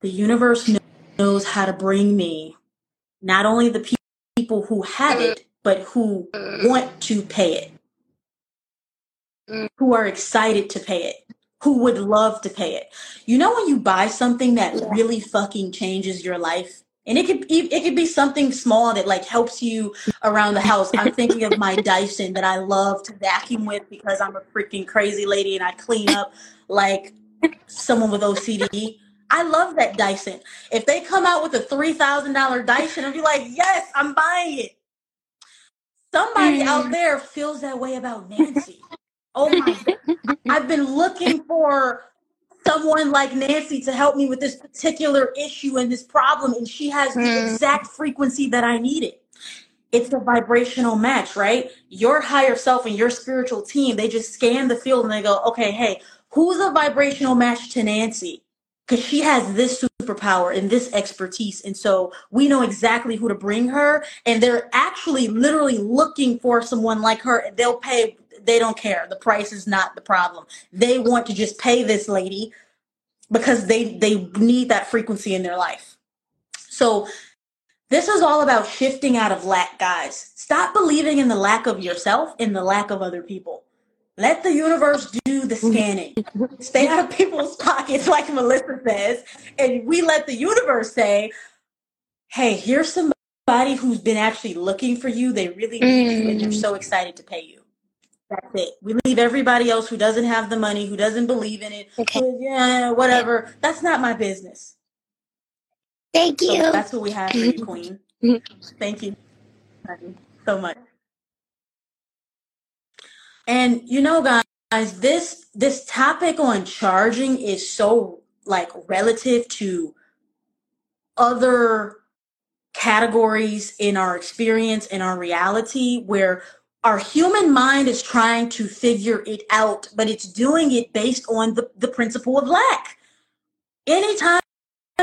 The universe knows how to bring me not only the people who have it, but who want to pay it, who are excited to pay it, who would love to pay it. You know, when you buy something that really fucking changes your life, and it could it could be something small that like helps you around the house. I'm thinking of my Dyson that I love to vacuum with because I'm a freaking crazy lady and I clean up like someone with OCD. I love that Dyson. If they come out with a three thousand dollar Dyson, I'd be like, yes, I'm buying it. Somebody mm. out there feels that way about Nancy. Oh my! I've been looking for someone like Nancy to help me with this particular issue and this problem, and she has the hmm. exact frequency that I needed. It's a vibrational match, right? Your higher self and your spiritual team, they just scan the field and they go, okay, hey, who's a vibrational match to Nancy? Because she has this superpower and this expertise. And so we know exactly who to bring her. And they're actually literally looking for someone like her. They'll pay they don't care. The price is not the problem. They want to just pay this lady because they they need that frequency in their life. So this is all about shifting out of lack, guys. Stop believing in the lack of yourself in the lack of other people. Let the universe do the scanning. Stay out of people's pockets, like Melissa says, and we let the universe say, "Hey, here's somebody who's been actually looking for you. They really need you, and they're mm. so excited to pay you." That's it. We leave everybody else who doesn't have the money, who doesn't believe in it. Okay. yeah, whatever. That's not my business. Thank you. So that's what we have for you, Queen. Thank you so much. And you know, guys, this this topic on charging is so like relative to other categories in our experience in our reality where our human mind is trying to figure it out, but it's doing it based on the, the principle of lack. Anytime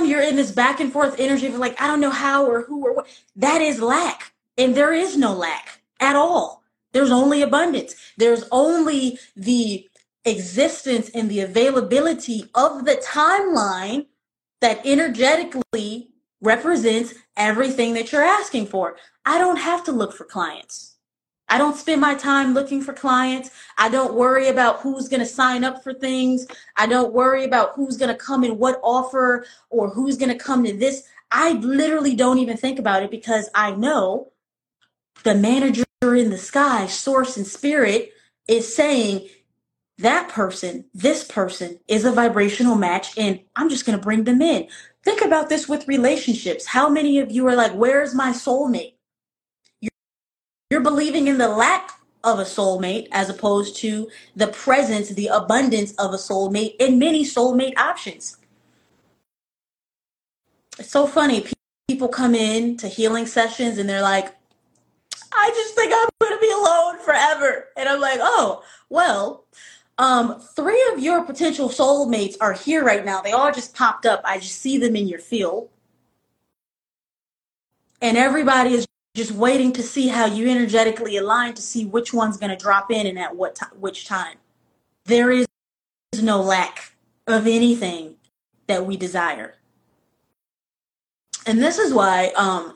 you're in this back and forth energy of like, I don't know how or who or what, that is lack. And there is no lack at all. There's only abundance. There's only the existence and the availability of the timeline that energetically represents everything that you're asking for. I don't have to look for clients. I don't spend my time looking for clients. I don't worry about who's going to sign up for things. I don't worry about who's going to come in what offer or who's going to come to this. I literally don't even think about it because I know the manager in the sky, source and spirit, is saying that person, this person is a vibrational match, and I'm just going to bring them in. Think about this with relationships. How many of you are like, Where's my soulmate? You're believing in the lack of a soulmate as opposed to the presence, the abundance of a soulmate and many soulmate options. It's so funny. People come in to healing sessions and they're like, I just think I'm going to be alone forever. And I'm like, oh, well, um, three of your potential soulmates are here right now. They all just popped up. I just see them in your field. and everybody is just waiting to see how you energetically align to see which one's going to drop in and at what time which time. There is no lack of anything that we desire. And this is why um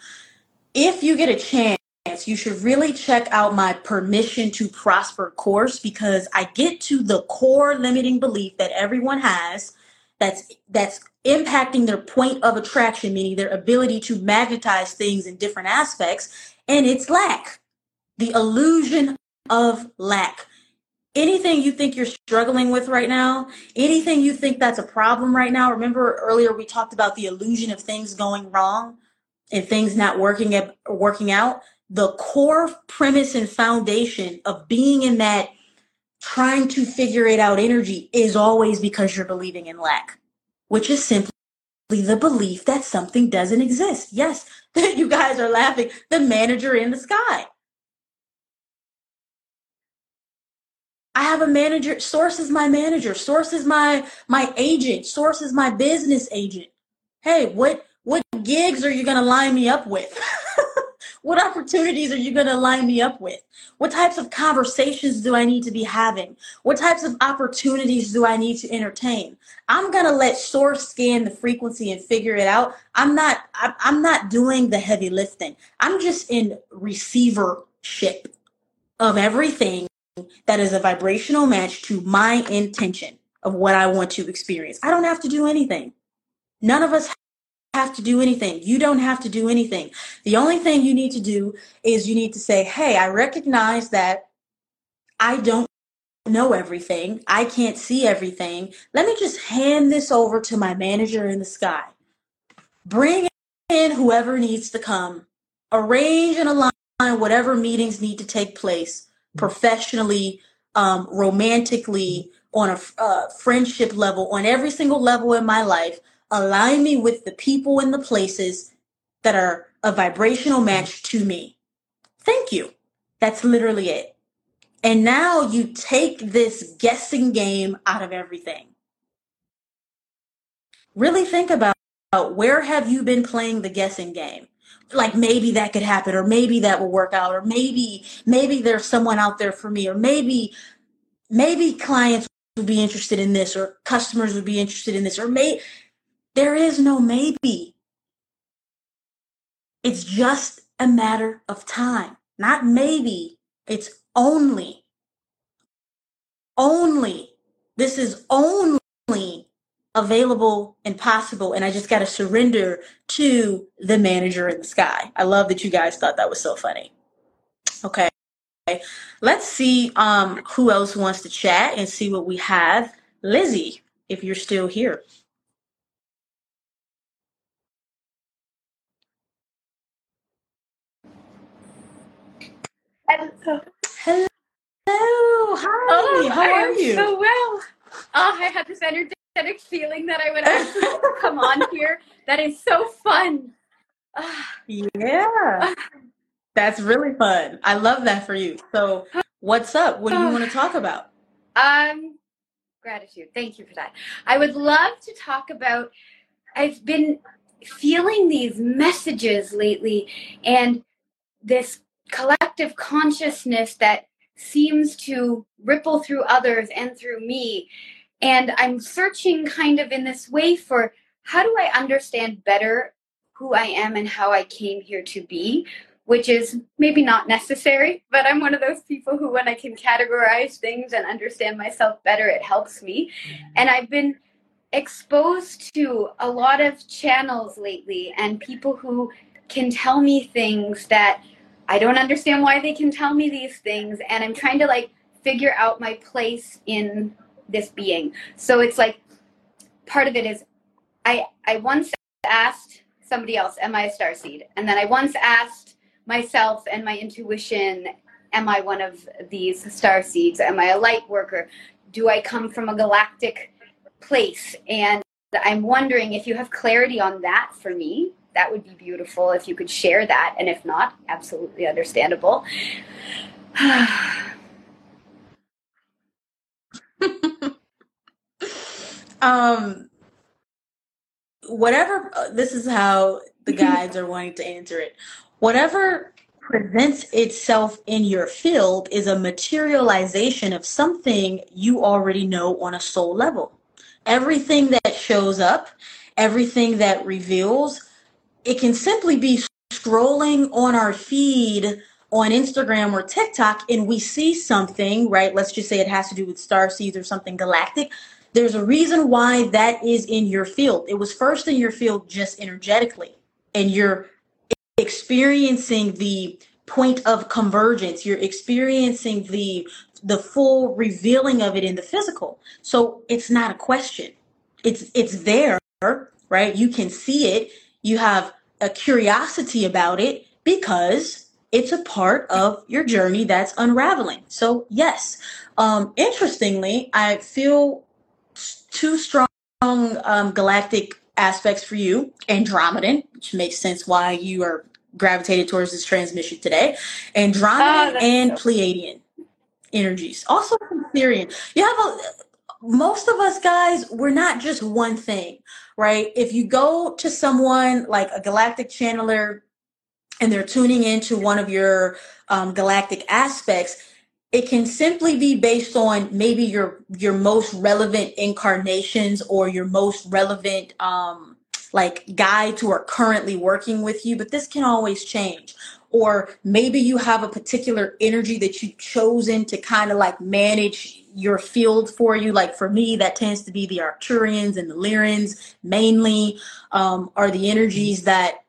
if you get a chance you should really check out my permission to prosper course because i get to the core limiting belief that everyone has that's that's impacting their point of attraction, meaning their ability to magnetize things in different aspects, and it's lack. The illusion of lack. Anything you think you're struggling with right now, anything you think that's a problem right now. Remember earlier we talked about the illusion of things going wrong and things not working at, working out. The core premise and foundation of being in that trying to figure it out energy is always because you're believing in lack, which is simply the belief that something doesn't exist. Yes, you guys are laughing. The manager in the sky. I have a manager. Source is my manager. Source is my my agent. Source is my business agent. Hey, what what gigs are you gonna line me up with? What opportunities are you going to line me up with? What types of conversations do I need to be having? What types of opportunities do I need to entertain? I'm going to let source scan the frequency and figure it out. I'm not I'm not doing the heavy lifting. I'm just in receivership of everything that is a vibrational match to my intention of what I want to experience. I don't have to do anything. None of us have to do anything. You don't have to do anything. The only thing you need to do is you need to say, hey, I recognize that I don't know everything. I can't see everything. Let me just hand this over to my manager in the sky. Bring in whoever needs to come. Arrange and align whatever meetings need to take place professionally, um, romantically, on a uh, friendship level, on every single level in my life align me with the people and the places that are a vibrational match to me. Thank you. That's literally it. And now you take this guessing game out of everything. Really think about where have you been playing the guessing game? Like maybe that could happen, or maybe that will work out, or maybe, maybe there's someone out there for me, or maybe, maybe clients would be interested in this, or customers would be interested in this, or may there is no maybe. It's just a matter of time. Not maybe, it's only. Only. This is only available and possible. And I just got to surrender to the manager in the sky. I love that you guys thought that was so funny. Okay. okay. Let's see um, who else wants to chat and see what we have. Lizzie, if you're still here. Hello. Hello. Hi. Oh, How I are you? So well. Oh, I had this energetic feeling that I would actually come on here. That is so fun. yeah. That's really fun. I love that for you. So, what's up? What do you want to talk about? Um, gratitude. Thank you for that. I would love to talk about. I've been feeling these messages lately, and this collective consciousness that seems to ripple through others and through me. And I'm searching kind of in this way for how do I understand better who I am and how I came here to be, which is maybe not necessary, but I'm one of those people who, when I can categorize things and understand myself better, it helps me. And I've been exposed to a lot of channels lately and people who can tell me things that I don't understand why they can tell me these things, and I'm trying to like figure out my place in this being. So it's like part of it is I I once asked somebody else, am I a star seed? And then I once asked myself and my intuition, am I one of these star seeds? Am I a light worker? Do I come from a galactic place? And I'm wondering if you have clarity on that for me that would be beautiful if you could share that. And if not, absolutely understandable. um, whatever, uh, this is how the guides are wanting to answer it. Whatever presents itself in your field is a materialization of something you already know on a soul level. Everything that shows up, everything that reveals, it can simply be scrolling on our feed on Instagram or TikTok and we see something, right? Let's just say it has to do with star seeds or something galactic. There's a reason why that is in your field. It was first in your field just energetically, and you're experiencing the point of convergence. You're experiencing the the full revealing of it in the physical. So it's not a question. It's it's there, right? You can see it. You have a curiosity about it because it's a part of your journey that's unraveling. So yes, um, interestingly, I feel two strong um, galactic aspects for you Andromedan, which makes sense why you are gravitated towards this transmission today. Andromedan oh, and so- Pleiadian energies. Also Sirian. You have a most of us guys, we're not just one thing, right? If you go to someone like a galactic channeler and they're tuning into one of your um, galactic aspects, it can simply be based on maybe your your most relevant incarnations or your most relevant um like guides who are currently working with you but this can always change or maybe you have a particular energy that you've chosen to kind of like manage your field for you like for me that tends to be the arcturians and the Lyrans mainly um, are the energies that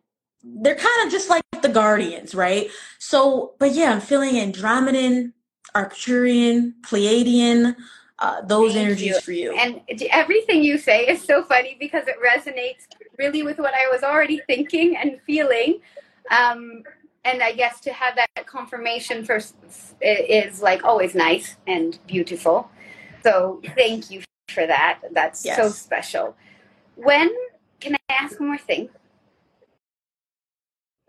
they're kind of just like the guardians right so but yeah i'm feeling andromedan Arcturian, Pleiadian, uh, those Thank energies you. for you. And everything you say is so funny because it resonates really with what I was already thinking and feeling. Um, and I guess to have that confirmation first is like always nice and beautiful. So thank you for that. That's yes. so special. When can I ask one more thing?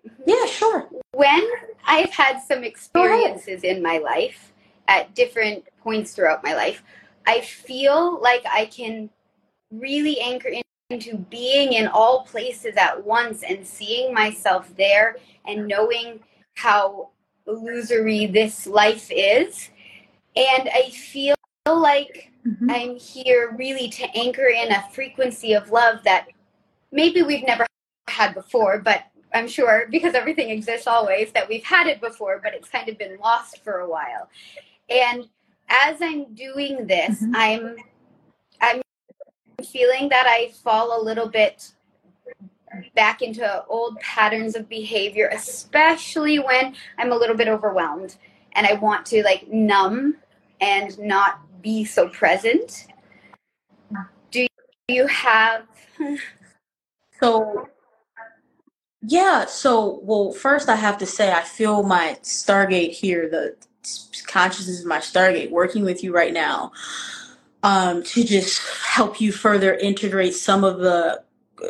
Mm-hmm. Yeah, sure. When I've had some experiences in my life at different points throughout my life, I feel like I can really anchor into being in all places at once and seeing myself there and knowing how illusory this life is. And I feel like mm-hmm. I'm here really to anchor in a frequency of love that maybe we've never had before, but I'm sure because everything exists always that we've had it before, but it's kind of been lost for a while. And as I'm doing this, mm-hmm. I'm I'm feeling that I fall a little bit back into old patterns of behavior, especially when I'm a little bit overwhelmed and I want to like numb and not be so present. Do you have so yeah, so well first I have to say I feel my Stargate here, the consciousness of my Stargate working with you right now um, to just help you further integrate some of the uh,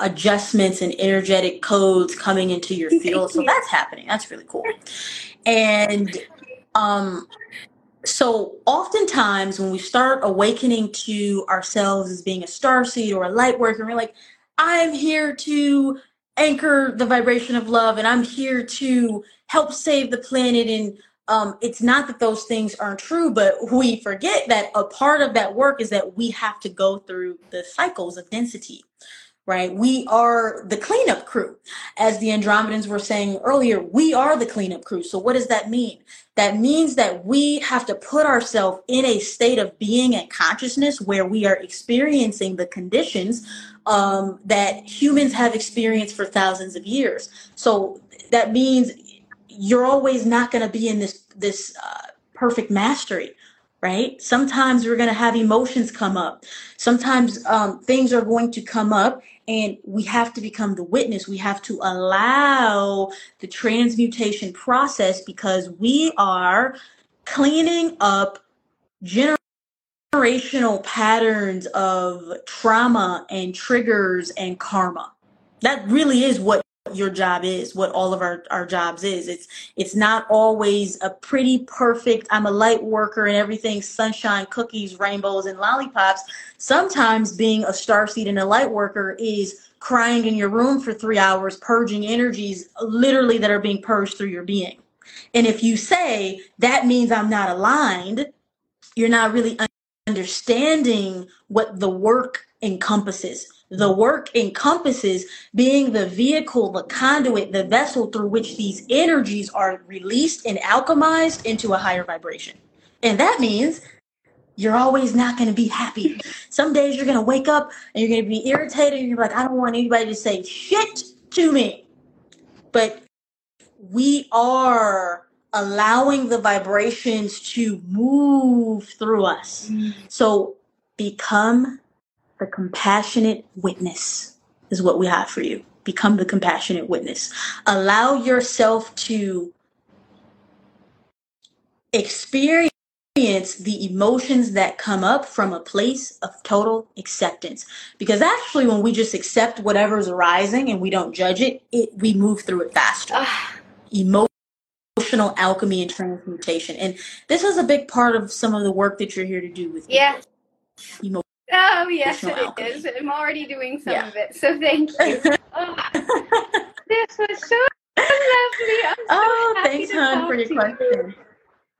adjustments and energetic codes coming into your field. So that's happening. That's really cool. And um, so oftentimes when we start awakening to ourselves as being a star seed or a light worker, we're like, I'm here to anchor the vibration of love and I'm here to help save the planet and um, it's not that those things aren't true, but we forget that a part of that work is that we have to go through the cycles of density, right? We are the cleanup crew. As the Andromedans were saying earlier, we are the cleanup crew. So, what does that mean? That means that we have to put ourselves in a state of being and consciousness where we are experiencing the conditions um, that humans have experienced for thousands of years. So, that means you're always not going to be in this this uh, perfect mastery right? Sometimes we're going to have emotions come up. Sometimes um, things are going to come up and we have to become the witness. We have to allow the transmutation process because we are cleaning up generational patterns of trauma and triggers and karma. That really is what your job is, what all of our, our jobs is. It's it's not always a pretty perfect, I'm a light worker and everything sunshine, cookies, rainbows, and lollipops. Sometimes being a star seed and a light worker is crying in your room for three hours, purging energies literally that are being purged through your being. And if you say that means I'm not aligned, you're not really understanding what the work encompasses. The work encompasses being the vehicle, the conduit, the vessel through which these energies are released and alchemized into a higher vibration. And that means you're always not going to be happy. Some days you're going to wake up and you're going to be irritated. And you're like, I don't want anybody to say shit to me. But we are allowing the vibrations to move through us. Mm. So become the compassionate witness, is what we have for you. Become the compassionate witness. Allow yourself to experience the emotions that come up from a place of total acceptance. Because actually, when we just accept whatever's arising and we don't judge it, it we move through it faster. Ah. Emotional alchemy and transmutation. And this is a big part of some of the work that you're here to do with yeah. Emo- Oh yes, it alchemy. is. I'm already doing some yeah. of it, so thank you. oh, this was so lovely. So oh, thanks, hon, for your question. You.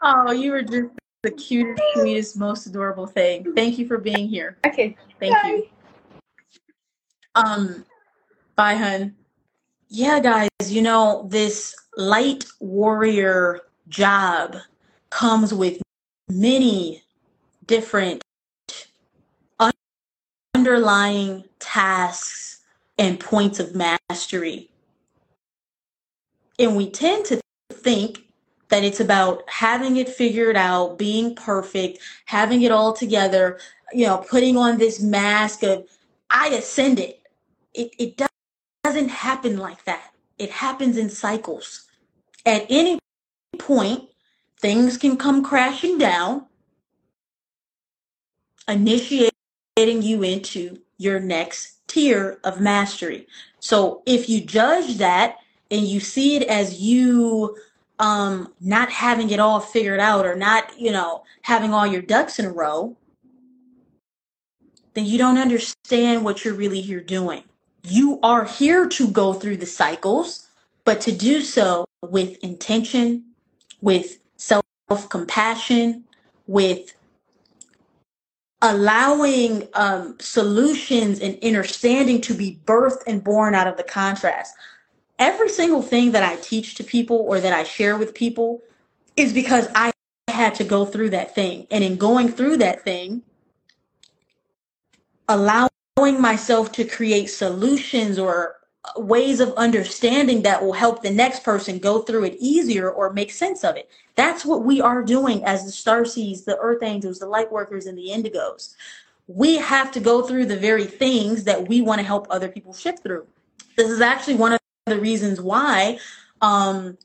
Oh, you were just the cutest, sweetest, most adorable thing. Thank you for being here. Okay. Thank bye. you. Um, bye, hun. Yeah, guys, you know, this light warrior job comes with many different underlying tasks and points of mastery. And we tend to think that it's about having it figured out, being perfect, having it all together, you know, putting on this mask of, I ascended. It, it doesn't happen like that. It happens in cycles. At any point, things can come crashing down, initiating you into your next tier of mastery. So if you judge that and you see it as you um not having it all figured out or not you know having all your ducks in a row then you don't understand what you're really here doing you are here to go through the cycles but to do so with intention with self compassion with allowing um, solutions and understanding to be birthed and born out of the contrast every single thing that I teach to people or that I share with people is because I had to go through that thing. And in going through that thing, allowing myself to create solutions or ways of understanding that will help the next person go through it easier or make sense of it. That's what we are doing as the star seeds, the earth angels, the light workers, and the indigos. We have to go through the very things that we want to help other people shift through. This is actually one of the reasons why um,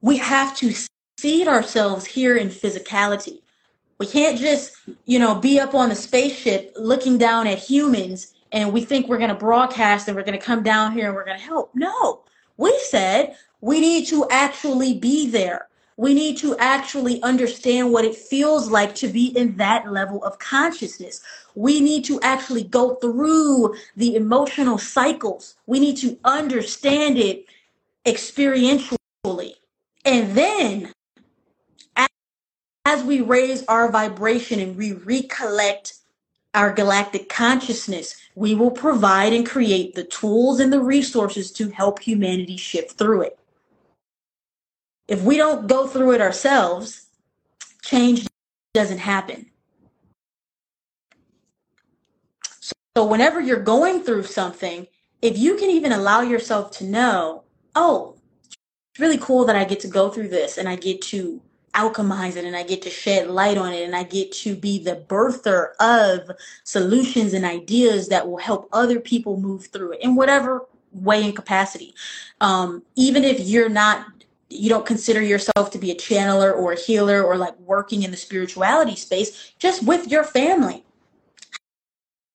we have to seed ourselves here in physicality. We can't just, you know, be up on the spaceship looking down at humans and we think we're going to broadcast and we're going to come down here and we're going to help. No, we said we need to actually be there. We need to actually understand what it feels like to be in that level of consciousness. We need to actually go through the emotional cycles. We need to understand it experientially. And then, as we raise our vibration and we recollect our galactic consciousness, we will provide and create the tools and the resources to help humanity shift through it. If we don't go through it ourselves, change doesn't happen. So, whenever you're going through something, if you can even allow yourself to know, oh, it's really cool that I get to go through this and I get to alchemize it and I get to shed light on it and I get to be the birther of solutions and ideas that will help other people move through it in whatever way and capacity. Um, even if you're not you don't consider yourself to be a channeler or a healer or like working in the spirituality space, just with your family.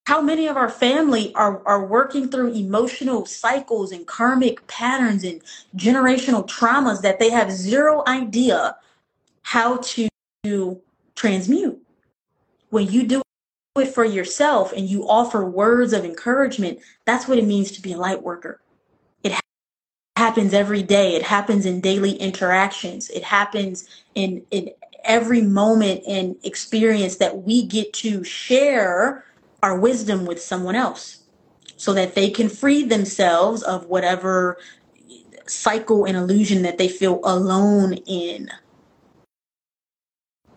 how many of our family are, are working through emotional cycles and karmic patterns and generational traumas that they have zero idea how to transmute. When you do it for yourself and you offer words of encouragement that's what it means to be a light worker. It ha- happens every day. It happens in daily interactions. It happens in in every moment and experience that we get to share our wisdom with someone else so that they can free themselves of whatever cycle and illusion that they feel alone in.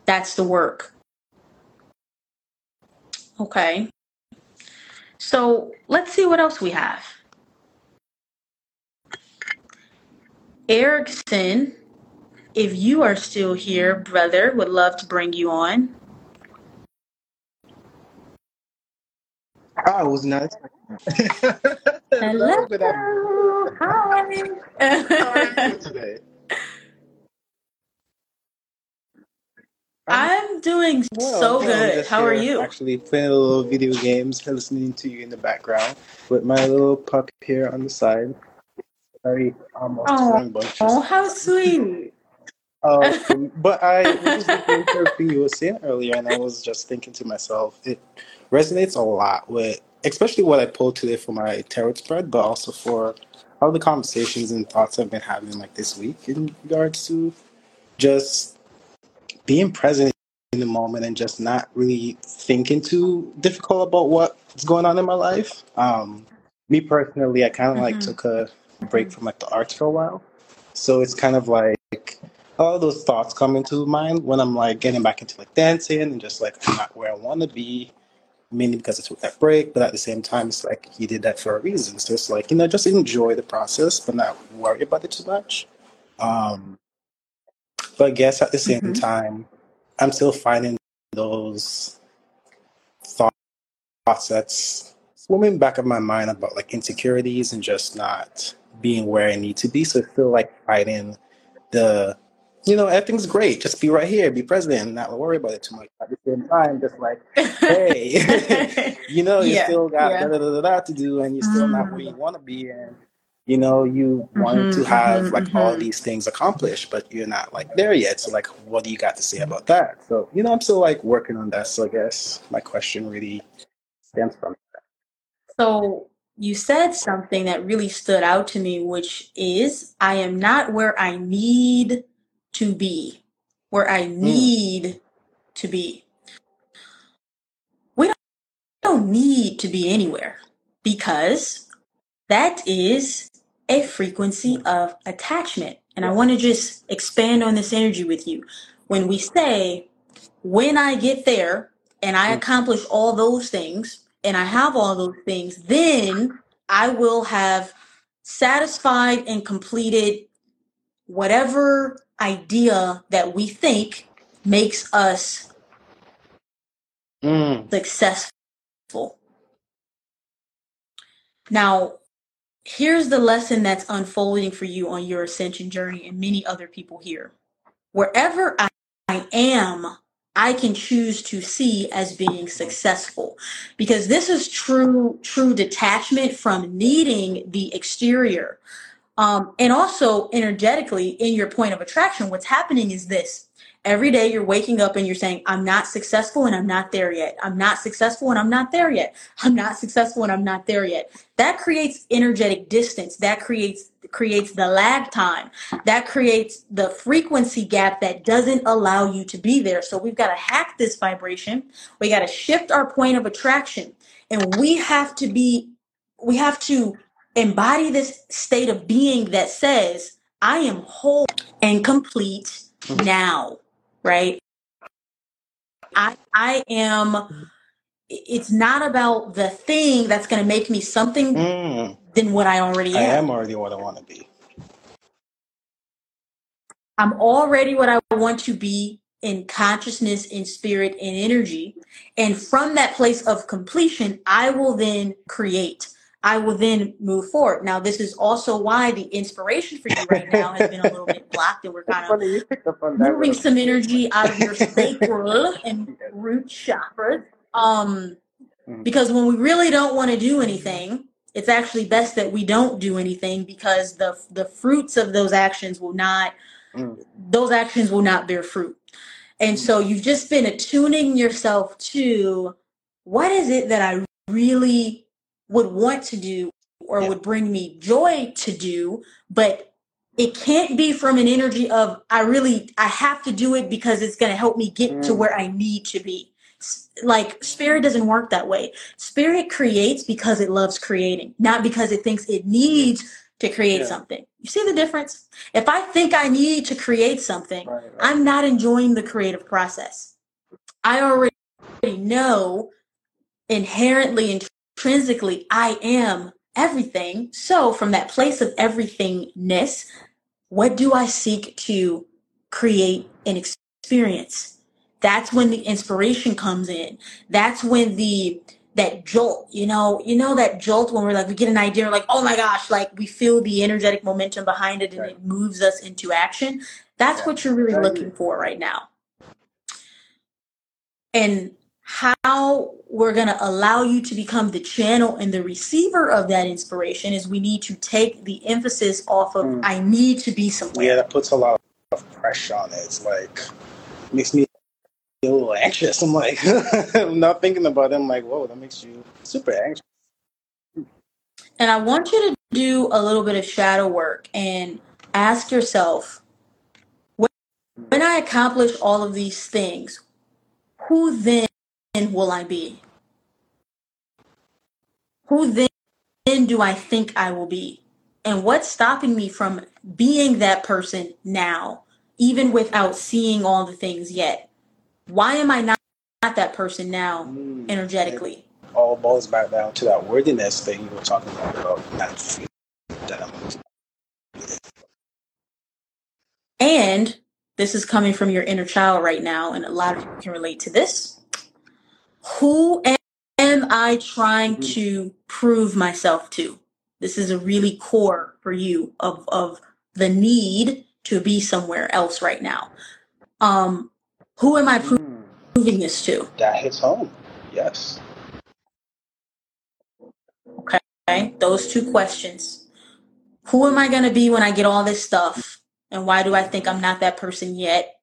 That's the work. Okay. So let's see what else we have. Erickson, if you are still here, brother, would love to bring you on. Ah, I was not Hello. Hello. Hi. How are you today? I'm doing well. so good. How are you? actually playing a little video games, listening to you in the background with my little pup here on the side. Very almost Oh, oh, how sweet. Um, but I was listening to everything you were saying earlier, and I was just thinking to myself, it resonates a lot with, especially what I pulled today for my tarot spread, but also for all the conversations and thoughts I've been having like this week in regards to just being present in the moment and just not really thinking too difficult about what's going on in my life. Um, me personally, I kind of like hmm took a break from like the arts for a while, so it's kind of like all those thoughts come into mind when I'm like getting back into like dancing and just like I'm not where I want to be, mainly because I took that break. But at the same time, it's like he did that for a reason. So it's like you know, just enjoy the process, but not worry about it too much. Um, but I guess at the same hmm time, I'm still finding those thoughts that's swimming back of my mind about like insecurities and just not being where I need to be. So I feel like fighting the you know, everything's great. Just be right here, be present, and not worry about it too much. At the same time, just like, hey, you know, you Yeah, still got yeah. da da da da to do, and you're still not where you Mm. want to be, and you know, you wanted to hmm have hmm like all hmm these things accomplished, but you're not like there yet. So, like, what do you got to say about that? So, you know, I'm still like working on that. So, I guess my question really stems from. That. So you said something that really stood out to me, which is I am not where I need to be, where I Mm, need to be. We don't need to be anywhere because that is a frequency of attachment. And I want to just expand on this energy with you. When we say, when I get there and I accomplish all those things and I have all those things, then I will have satisfied and completed whatever idea that we think makes us mm, successful. Now, here's the lesson that's unfolding for you on your ascension journey and many other people here. Wherever I, I am, I can choose to see as being successful because this is true true detachment from needing the exterior. Um, and also energetically in your point of attraction, what's happening is this. Every day you're waking up and you're saying, I'm not successful and I'm not there yet. I'm not successful and I'm not there yet. I'm not successful and I'm not there yet. That creates energetic distance. That creates creates the lag time. That creates the frequency gap that doesn't allow you to be there. So we've got to hack this vibration. We got to shift our point of attraction. And we have to be we have to embody this state of being that says, I am whole and complete mm, now, right? I I am it's not about the thing that's going to make me something mm. than what I already am. I am. am already what I want to be. I'm already what I want to be in consciousness, in spirit, in energy. And from that place of completion, I will then create. I will then move forward. Now, this is also why the inspiration for you right now has been a little bit blocked, and we're kind of funny you picked up on that moving some energy out of your sacral and root chakras. Um, Mm. Because when we really don't want to do anything, it's actually best that we don't do anything because the the fruits of those actions will not mm. those actions will not bear fruit. And so you've just been attuning yourself to what is it that I really would want to do or yeah. would bring me joy to do, but it can't be from an energy of I really I have to do it because it's going to help me get mm. to where I need to be. Like spirit doesn't work that way. Spirit creates because it loves creating, not because it thinks it needs to create yeah. something. You see the difference? If I think I need to create something, right, right. I'm not enjoying the creative process. I already know inherently, intrinsically, I am everything. So, from that place of everythingness, what do I seek to create and experience? That's when the inspiration comes in. That's when the that jolt, you know, you know that jolt when we're like we get an idea, like oh my gosh, like we feel the energetic momentum behind it and right. it moves us into action. That's yeah. what you're really looking for right now. And how we're going to allow you to become the channel and the receiver of that inspiration is we need to take the emphasis off of mm. I need to be somewhere. Yeah, that puts a lot of pressure on it. It's like makes me a little anxious. I'm like I'm not thinking about it. I'm like, whoa, that makes you super anxious. And I want you to do a little bit of shadow work and ask yourself when I accomplish all of these things, who then will I be? Who then then do I think I will be? And what's stopping me from being that person now, even without seeing all the things yet? Why am I not, not that person now, mm, energetically? all boils back down to that worthiness thing you were talking about, about not feeling that And this is coming from your inner child right now, and a lot of you can relate to this who am I trying mm-hmm. to prove myself to? This is a really core for you of, of the need to be somewhere else right now. Um, who am I pro- mm. proving this to? That hits home. Yes. Okay. Those two questions. Who am I going to be when I get all this stuff? And why do I think I'm not that person yet?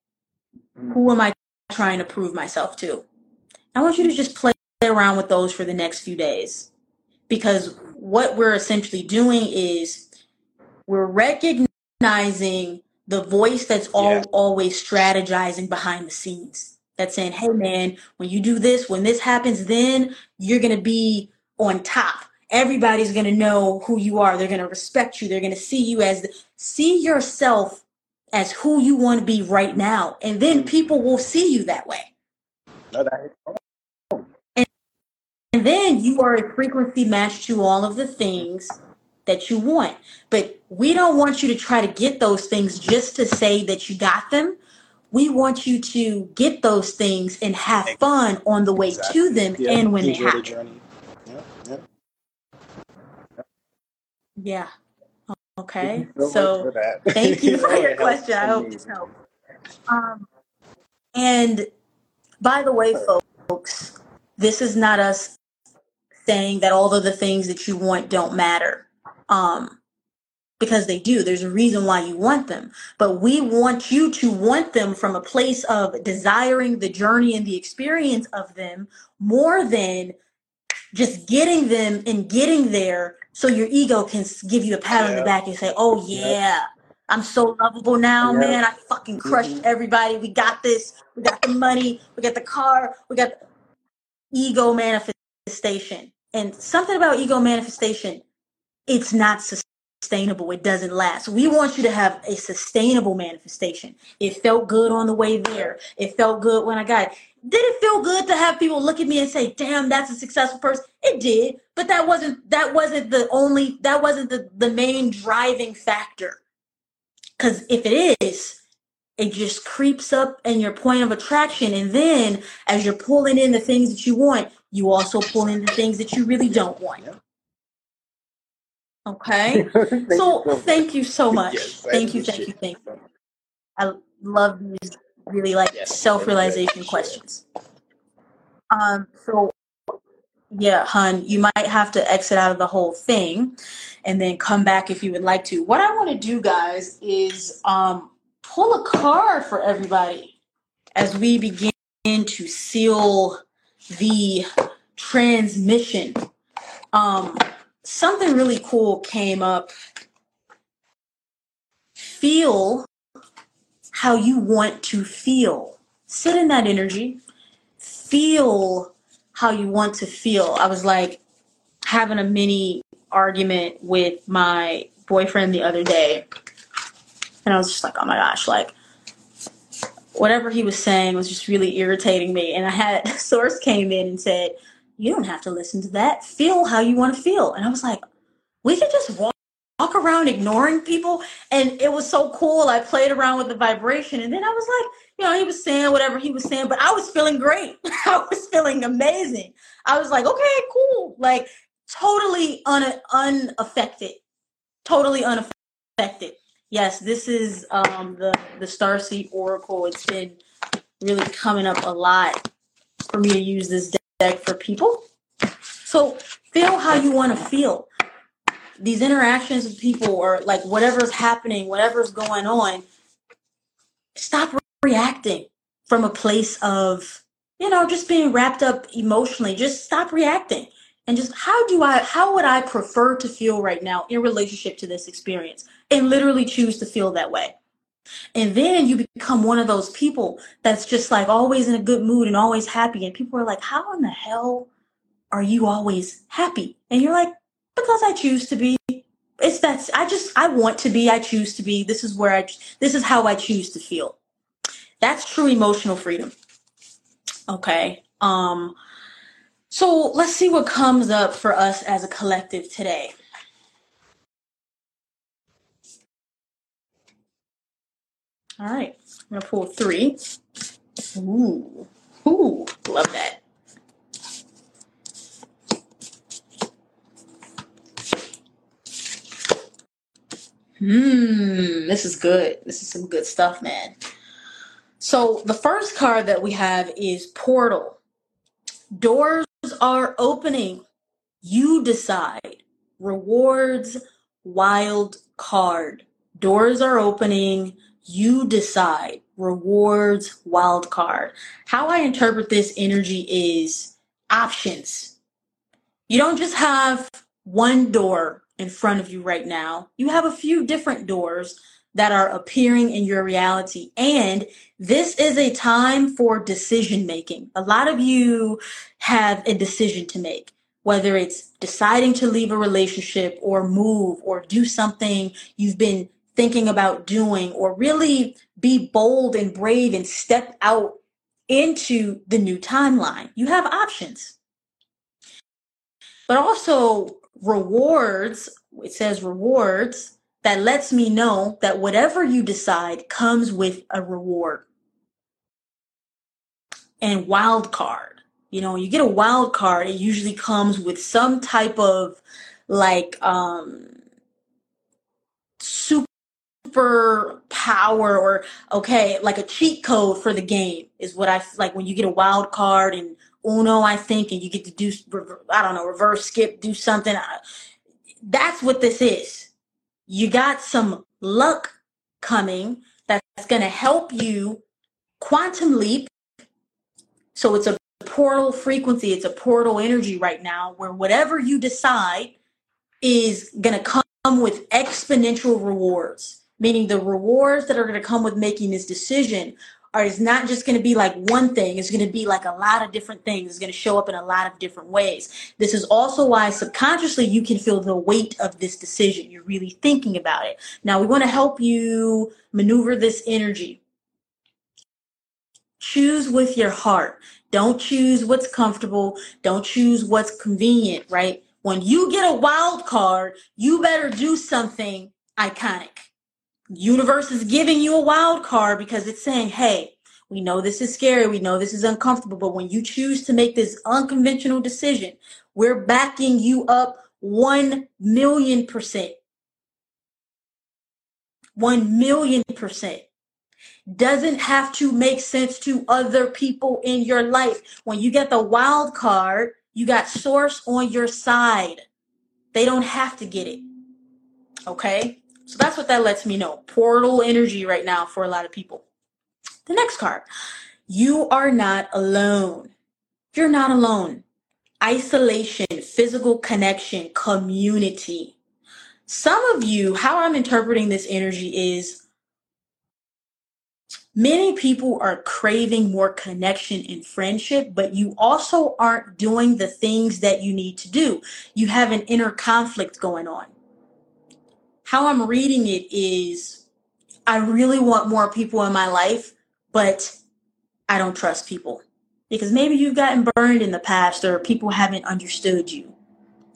Mm. Who am I trying to prove myself to? I want you to just play around with those for the next few days. Because what we're essentially doing is we're recognizing the voice that's all, yeah. always strategizing behind the scenes. That's saying, hey man, when you do this, when this happens, then you're going to be on top. Everybody's going to know who you are. They're going to respect you. They're going to see you as the, see yourself as who you want to be right now. And then mm. people will see you that way. No, that and, and then you are a frequency match to all of the things that you want. But we don't want you to try to get those things just to say that you got them. We want you to get those things and have fun on the way exactly. to them yeah. and when Enjoy they happen. The journey. Yeah. yeah. yeah. Okay. So, so thank you for your question. I hope this helps. Um, and by the way, folks, this is not us saying that all of the things that you want don't matter. Um, because they do. There's a reason why you want them. But we want you to want them from a place of desiring the journey and the experience of them more than just getting them and getting there so your ego can give you a pat on the back and say, oh, yeah. I'm so lovable now, yeah. man. I fucking crushed mm-hmm. everybody. We got this. We got the money. We got the car. We got ego manifestation. And something about ego manifestation, it's not sustainable. It doesn't last. We want you to have a sustainable manifestation. It felt good on the way there. It felt good when I got it. Did it feel good to have people look at me and say, "Damn, that's a successful person"? It did, but that wasn't that wasn't the only that wasn't the the main driving factor because if it is, it just creeps up in your point of attraction. And then as you're pulling in the things that you want, you also pull in the things that you really don't want. Okay. thank so you thank you so much. Yes, thank you, thank you, thank you. I love these really like yes, self realization questions. Um, so yeah, hun, you might have to exit out of the whole thing and then come back if you would like to. What I want to do, guys, is um, pull a card for everybody as we begin to seal the transmission. Um, something really cool came up. Feel how you want to feel. Sit in that energy. Feel how you want to feel. I was like having a mini argument with my boyfriend the other day. And I was just like, oh my gosh, like whatever he was saying was just really irritating me. And I had a source came in and said, you don't have to listen to that. Feel how you want to feel. And I was like, we could just walk, walk around ignoring people. And it was so cool. I played around with the vibration. And then I was like, you know, he was saying whatever he was saying, but I was feeling great. I was feeling amazing. I was like, okay, cool. Like totally un- unaffected. Totally unaffected. Yes, this is um, the, the Starseed Oracle. It's been really coming up a lot for me to use this deck for people. So feel how you want to feel. These interactions with people or like whatever's happening, whatever's going on, stop reacting from a place of, you know, just being wrapped up emotionally. Just stop reacting. And just how do I, how would I prefer to feel right now in relationship to this experience? And literally choose to feel that way. And then you become one of those people that's just like always in a good mood and always happy. And people are like, how in the hell are you always happy? And you're like, because I choose to be. It's that I just, I want to be, I choose to be. This is where I, this is how I choose to feel. That's true emotional freedom. Okay. Um, so let's see what comes up for us as a collective today. All right, I'm gonna pull three. Ooh, ooh, love that. Hmm, this is good. This is some good stuff, man. So the first card that we have is Portal. Doors are opening. You decide. Rewards, wild card. Doors are opening. You decide. Rewards, wild card. How I interpret this energy is options. You don't just have one door in front of you right now. You have a few different doors that are appearing in your reality. And this is a time for decision making. A lot of you have a decision to make, whether it's deciding to leave a relationship or move or do something you've been thinking about doing, or really be bold and brave and step out into the new timeline. You have options. But also, rewards, it says rewards that lets me know that whatever you decide comes with a reward. And wild card, you know, you get a wild card, it usually comes with some type of like um super power or okay, like a cheat code for the game is what I like when you get a wild card and Uno, I think, and you get to do I don't know, reverse skip, do something. Uh, that's what this is you got some luck coming that's going to help you quantum leap. So it's a portal frequency, it's a portal energy right now where whatever you decide is going to come with exponential rewards, meaning the rewards that are going to come with making this decision or it's not just going to be like one thing. It's going to be like a lot of different things. It's going to show up in a lot of different ways. This is also why subconsciously you can feel the weight of this decision. You're really thinking about it. Now we want to help you maneuver this energy. Choose with your heart. Don't choose what's comfortable. Don't choose what's convenient right? When you get a wild card you better do something iconic universe is giving you a wild card because it's saying, hey, we know this is scary. We know this is uncomfortable. But when you choose to make this unconventional decision, we're backing you up 1 million percent. 1 million percent. Doesn't have to make sense to other people in your life. When you get the wild card, You got source on your side. They don't have to get it. Okay? So that's what that lets me know. Portal energy right now for a lot of people. The next card. You are not alone. You're not alone. Isolation, physical connection, community. Some of you, how I'm interpreting this energy is many people are craving more connection and friendship, but you also aren't doing the things that you need to do. You have an inner conflict going on. How I'm reading it is I really want more people in my life, but I don't trust people. Because maybe you've gotten burned in the past or people haven't understood you.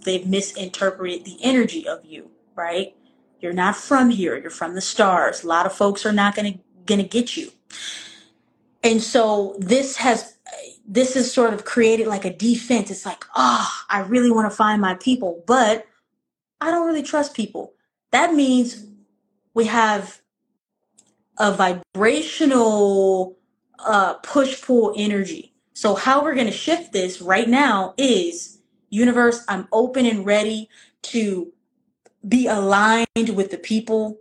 They've misinterpreted the energy of you, right? You're not from here, you're from the stars. A lot of folks are not going to going to get you. And so this has this is sort of created like a defense. It's like, oh, I really want to find my people, but I don't really trust people. That means we have a vibrational uh, push pull energy. So, how we're going to shift this right now is universe, I'm open and ready to be aligned with the people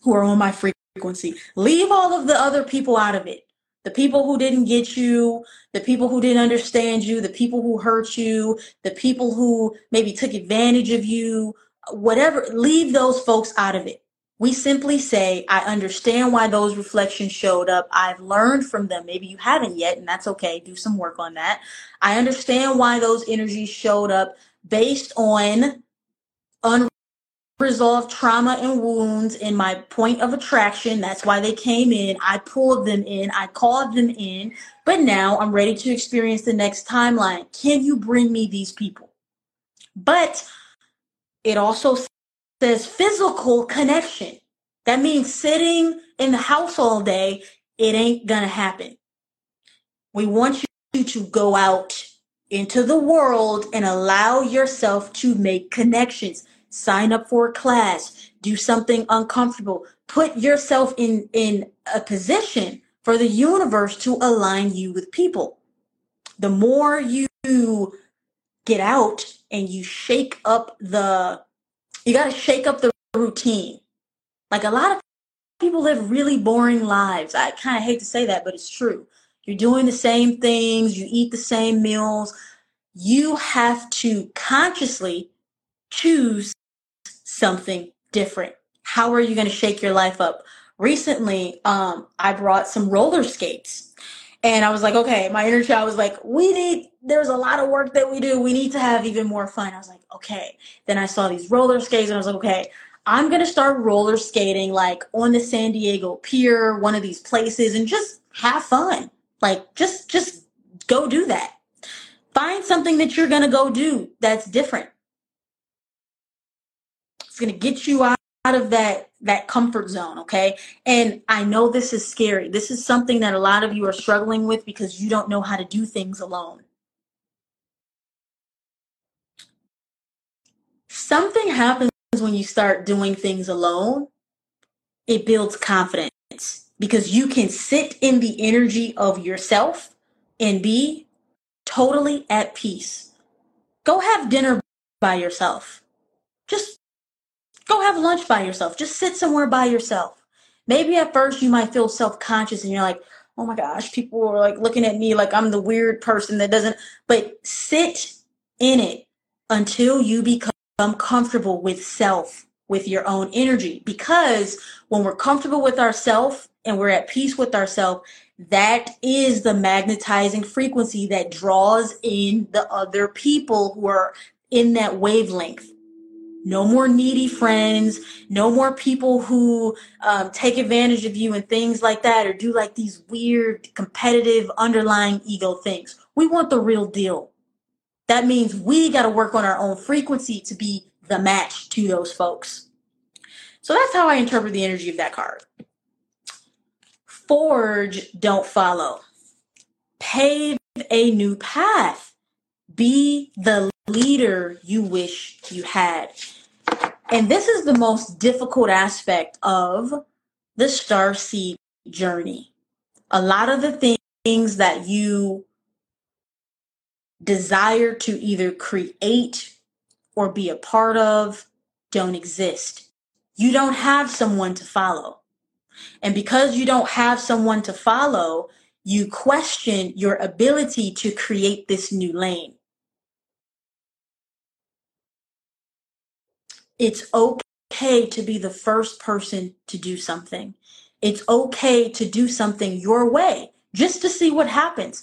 who are on my frequency. Leave all of the other people out of it. The people who didn't get you, the people who didn't understand you, the people who hurt you, the people who maybe took advantage of you, whatever, leave those folks out of it. We simply say, I understand why those reflections showed up. I've learned from them. Maybe you haven't yet, and that's okay. Do some work on that. I understand why those energies showed up based on unresolved trauma and wounds in my point of attraction. That's why they came in. I pulled them in. I called them in. But now I'm ready to experience the next timeline. Can you bring me these people? But it also says physical connection. That means sitting in the house all day, it ain't gonna happen. We want you to go out into the world and allow yourself to make connections. Sign up for a class, do something uncomfortable, put yourself in, in a position for the universe to align you with people. The more you get out and you shake up the you got to shake up the routine. Like a lot of people live really boring lives. I kind of hate to say that, but it's true. You're doing the same things, you eat the same meals. You have to consciously choose something different. How are you going to shake your life up? Recently, um, I brought some roller skates and I was like, okay, my inner child was like, we need, there's a lot of work that we do. We need to have even more fun. I was like, okay. Then I saw these roller skates and I was like, okay, I'm going to start roller skating like on the San Diego Pier, one of these places, and just have fun. Like, just, just go do that. Find something that you're going to go do that's different. It's going to get you out out of that that comfort zone okay and i know this is scary this is something that a lot of you are struggling with because you don't know how to do things alone something happens when you start doing things alone it builds confidence because you can sit in the energy of yourself and be totally at peace go have dinner by yourself just Go have lunch by yourself. Just sit somewhere by yourself. Maybe at first you might feel self conscious and you're like, oh my gosh, people are like looking at me like I'm the weird person that doesn't, but sit in it until you become comfortable with self, with your own energy. Because when we're comfortable with ourself and we're at peace with ourselves, that is the magnetizing frequency that draws in the other people who are in that wavelength no more needy friends, no more people who um, take advantage of you and things like that, or do like these weird competitive underlying ego things. We want the real deal. That means we got to work on our own frequency to be the match to those folks. So that's how I interpret the energy of that card. Forge, don't follow. Pave a new path. Be the leader you wish you had. And this is the most difficult aspect of the star seed journey. A lot of the things that you desire to either create or be a part of don't exist. You don't have someone to follow. And because you don't have someone to follow, you question your ability to create this new lane. It's okay to be the first person to do something. It's okay to do something your way just to see what happens.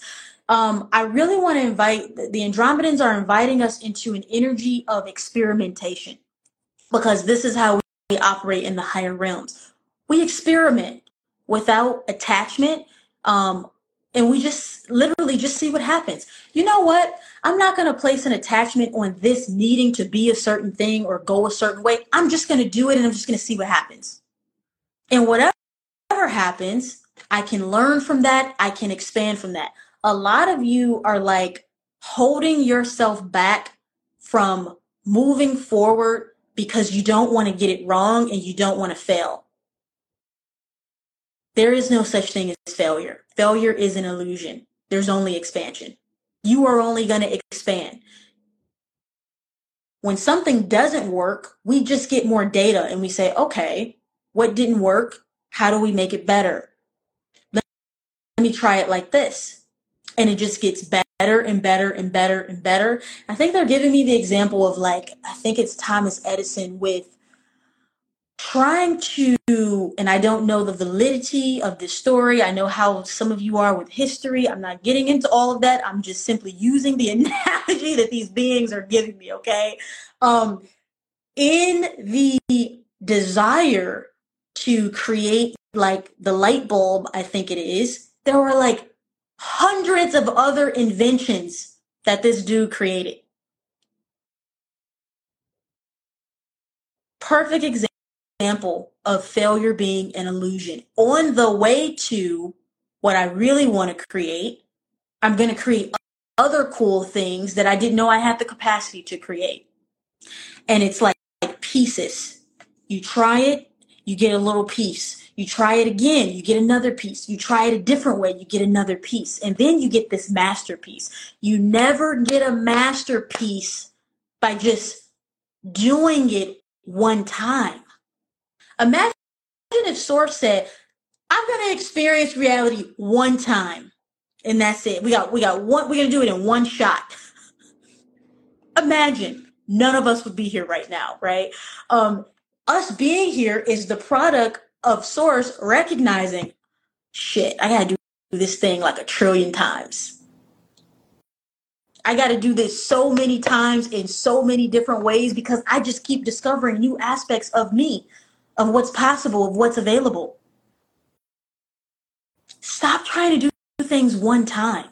Um, I really want to invite the Andromedans are inviting us into an energy of experimentation because this is how we operate in the higher realms. We experiment without attachment. Um, and we just literally just see what happens. You know what? I'm not going to place an attachment on this needing to be a certain thing or go a certain way. I'm just going to do it and I'm just going to see what happens. And whatever happens, I can learn from that. I can expand from that. A lot of you are like holding yourself back from moving forward because you don't want to get it wrong and you don't want to fail. There is no such thing as failure. Failure is an illusion. There's only expansion. You are only going to expand. When something doesn't work, we just get more data and we say, okay, what didn't work? How do we make it better? Let me try it like this. And it just gets better and better and better and better. I think they're giving me the example of like, I think it's Thomas Edison with trying to, and I don't know the validity of this story. I know how some of you are with history. I'm not getting into all of that. I'm just simply using the analogy that these beings are giving me, okay? Um, in the desire to create like the light bulb, I think it is, there were like hundreds of other inventions that this dude created. Perfect example of failure being an illusion. On the way to what I really want to create, I'm going to create other cool things that I didn't know I had the capacity to create. And it's like pieces. You try it, you get a little piece. You try it again, you get another piece. You try it a different way, you get another piece. And then you get this masterpiece. You never get a masterpiece by just doing it one time. Imagine if Source said, I'm gonna experience reality one time and that's it. We got we got one we're gonna do it in one shot. Imagine none of us would be here right now, right? Um, us being here is the product of Source recognizing shit, I gotta do this thing like a trillion times. I got to do this so many times in so many different ways because I just keep discovering new aspects of me of what's possible, of what's available. Stop trying to do things one time.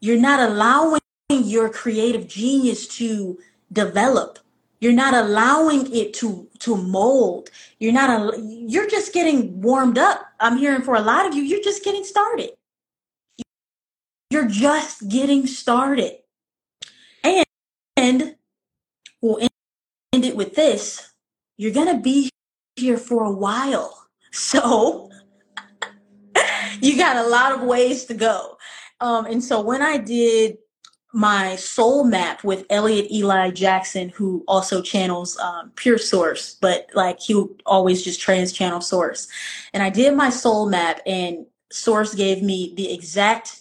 You're not allowing your creative genius to develop. You're not allowing it to to mold. You're not a, you're just getting warmed up. I'm hearing for a lot of you, you're just getting started. You're just getting started. And, and we'll end it with this you're to be here for a while. So you got a lot of ways to go. Um, and so when I did my soul map with Elliot Eli Jackson, who also channels um, Pure Source, but like he always just trance channel Source. And I did my soul map, and Source gave me the exact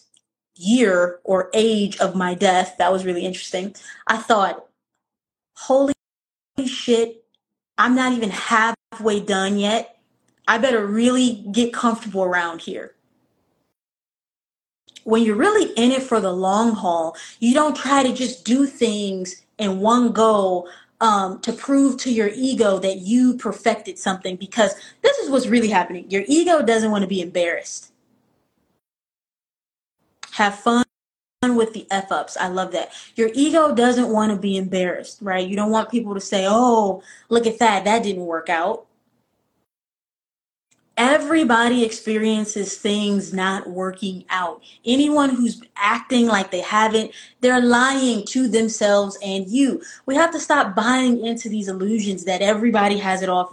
year or age of my death. That was really interesting. I thought, holy shit, I'm not even halfway done yet. I better really get comfortable around here. When you're really in it for the long haul, you don't try to just do things in one go um, to prove to your ego that you perfected something because this is what's really happening. Your ego doesn't want to be embarrassed. Have fun with the F ups. I love that. Your ego doesn't want to be embarrassed, right? You don't want people to say, oh, look at that. That didn't work out. Everybody experiences things not working out. Anyone who's acting like they haven't, they're lying to themselves and you. We have to stop buying into these illusions that everybody has it all.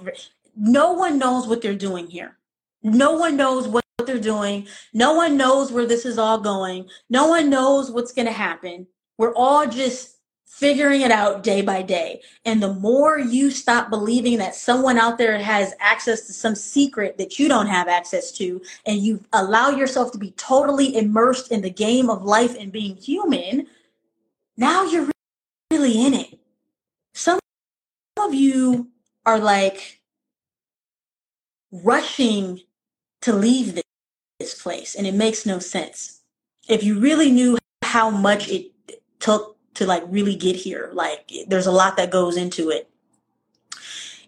No one knows what they're doing here. No one knows what they're doing. No one knows where this is all going. No one knows what's going to happen. We're all just figuring it out day by day. And the more you stop believing that someone out there has access to some secret that you don't have access to, and you allow yourself to be totally immersed in the game of life and being human, now you're really in it. Some of you are like rushing to leave this, place, and it makes no sense. If you really knew how much it took to like really get here, like there's a lot that goes into it.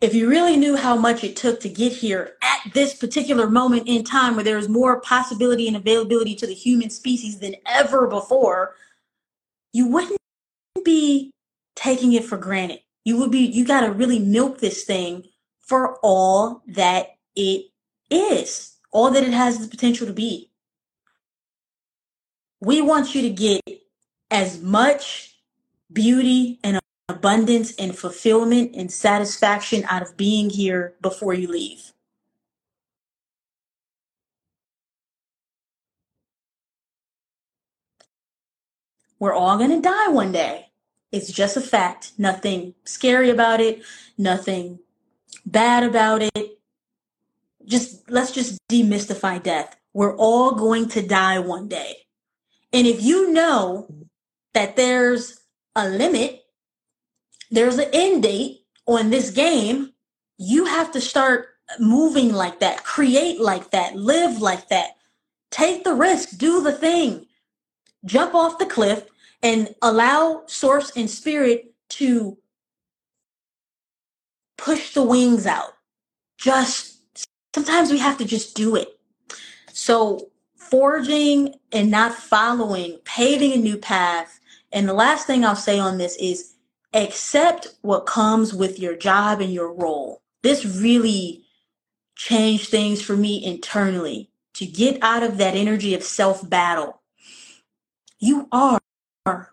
If you really knew how much it took to get here at this particular moment in time where there is more possibility and availability to the human species than ever before, you wouldn't be taking it for granted. You would be, you got to really milk this thing for all that it is, all that it has the potential to be. We want you to get as much beauty and abundance and fulfillment and satisfaction out of being here before you leave. We're all going to die one day. It's just a fact. Nothing scary about it, nothing bad about it. Just let's just demystify death. We're all going to die one day. And if you know that there's a limit, there's an end date on this game, you have to start moving like that, create like that, live like that. Take the risk, do the thing. Jump off the cliff and allow source and spirit to push the wings out. Just sometimes we have to just do it. So forging and not following, paving a new path. And the last thing I'll say on this is accept what comes with your job and your role. This really changed things for me internally to get out of that energy of self battle. You are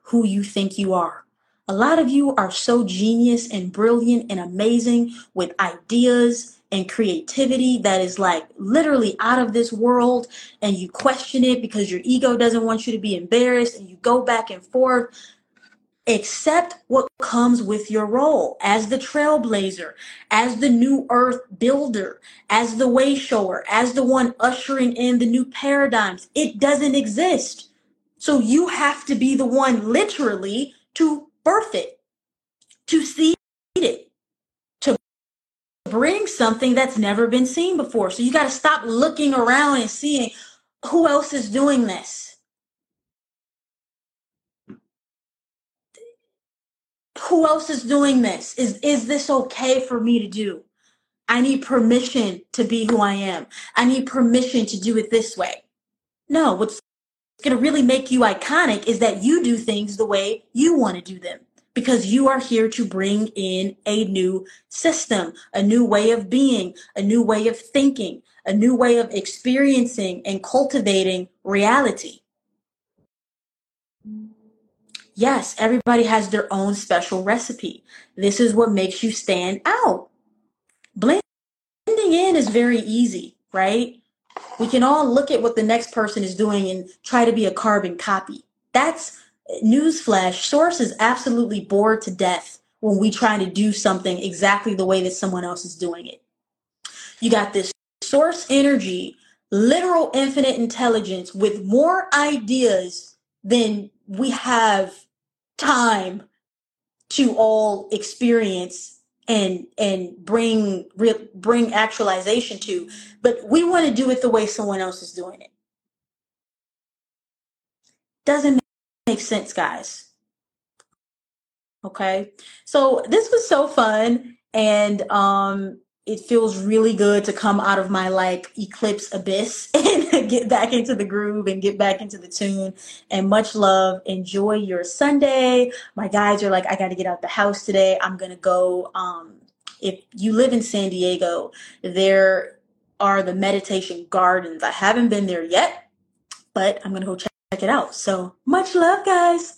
who you think you are. A lot of you are so genius and brilliant and amazing with ideas and creativity that is like literally out of this world and you question it because your ego doesn't want you to be embarrassed and you go back and forth. Accept what comes with your role as the trailblazer, as the new earth builder, as the way shower, as the one ushering in the new paradigms. It doesn't exist. So you have to be the one literally to birth it, to to bring something that's never been seen before. So you got to stop looking around and seeing who else is doing this. Who else is doing this? Is is this okay for me to do? I need permission to be who I am. I need permission to do it this way. No, what's going to really make you iconic is that you do things the way you want to do them because you are here to bring in a new system, a new way of being, a new way of thinking, a new way of experiencing and cultivating reality. Yes, everybody has their own special recipe. This is what makes you stand out. Blending in is very easy, right? We can all look at what the next person is doing and try to be a carbon copy. That's newsflash. Source is absolutely bored to death when we try to do something exactly the way that someone else is doing it. You got this source energy, literal infinite intelligence with more ideas than we have time to all experience and and bring bring actualization to but we want to do it the way someone else is doing it doesn't make sense guys. Okay? So this was so fun and um it feels really good to come out of my like eclipse abyss and get back into the groove and get back into the tune. And much love. Enjoy your sunday. My guys are like i got to get out the house today. I'm gonna go um if you live in san diego there are the meditation gardens. I haven't been there yet but i'm gonna go check it out. So much love guys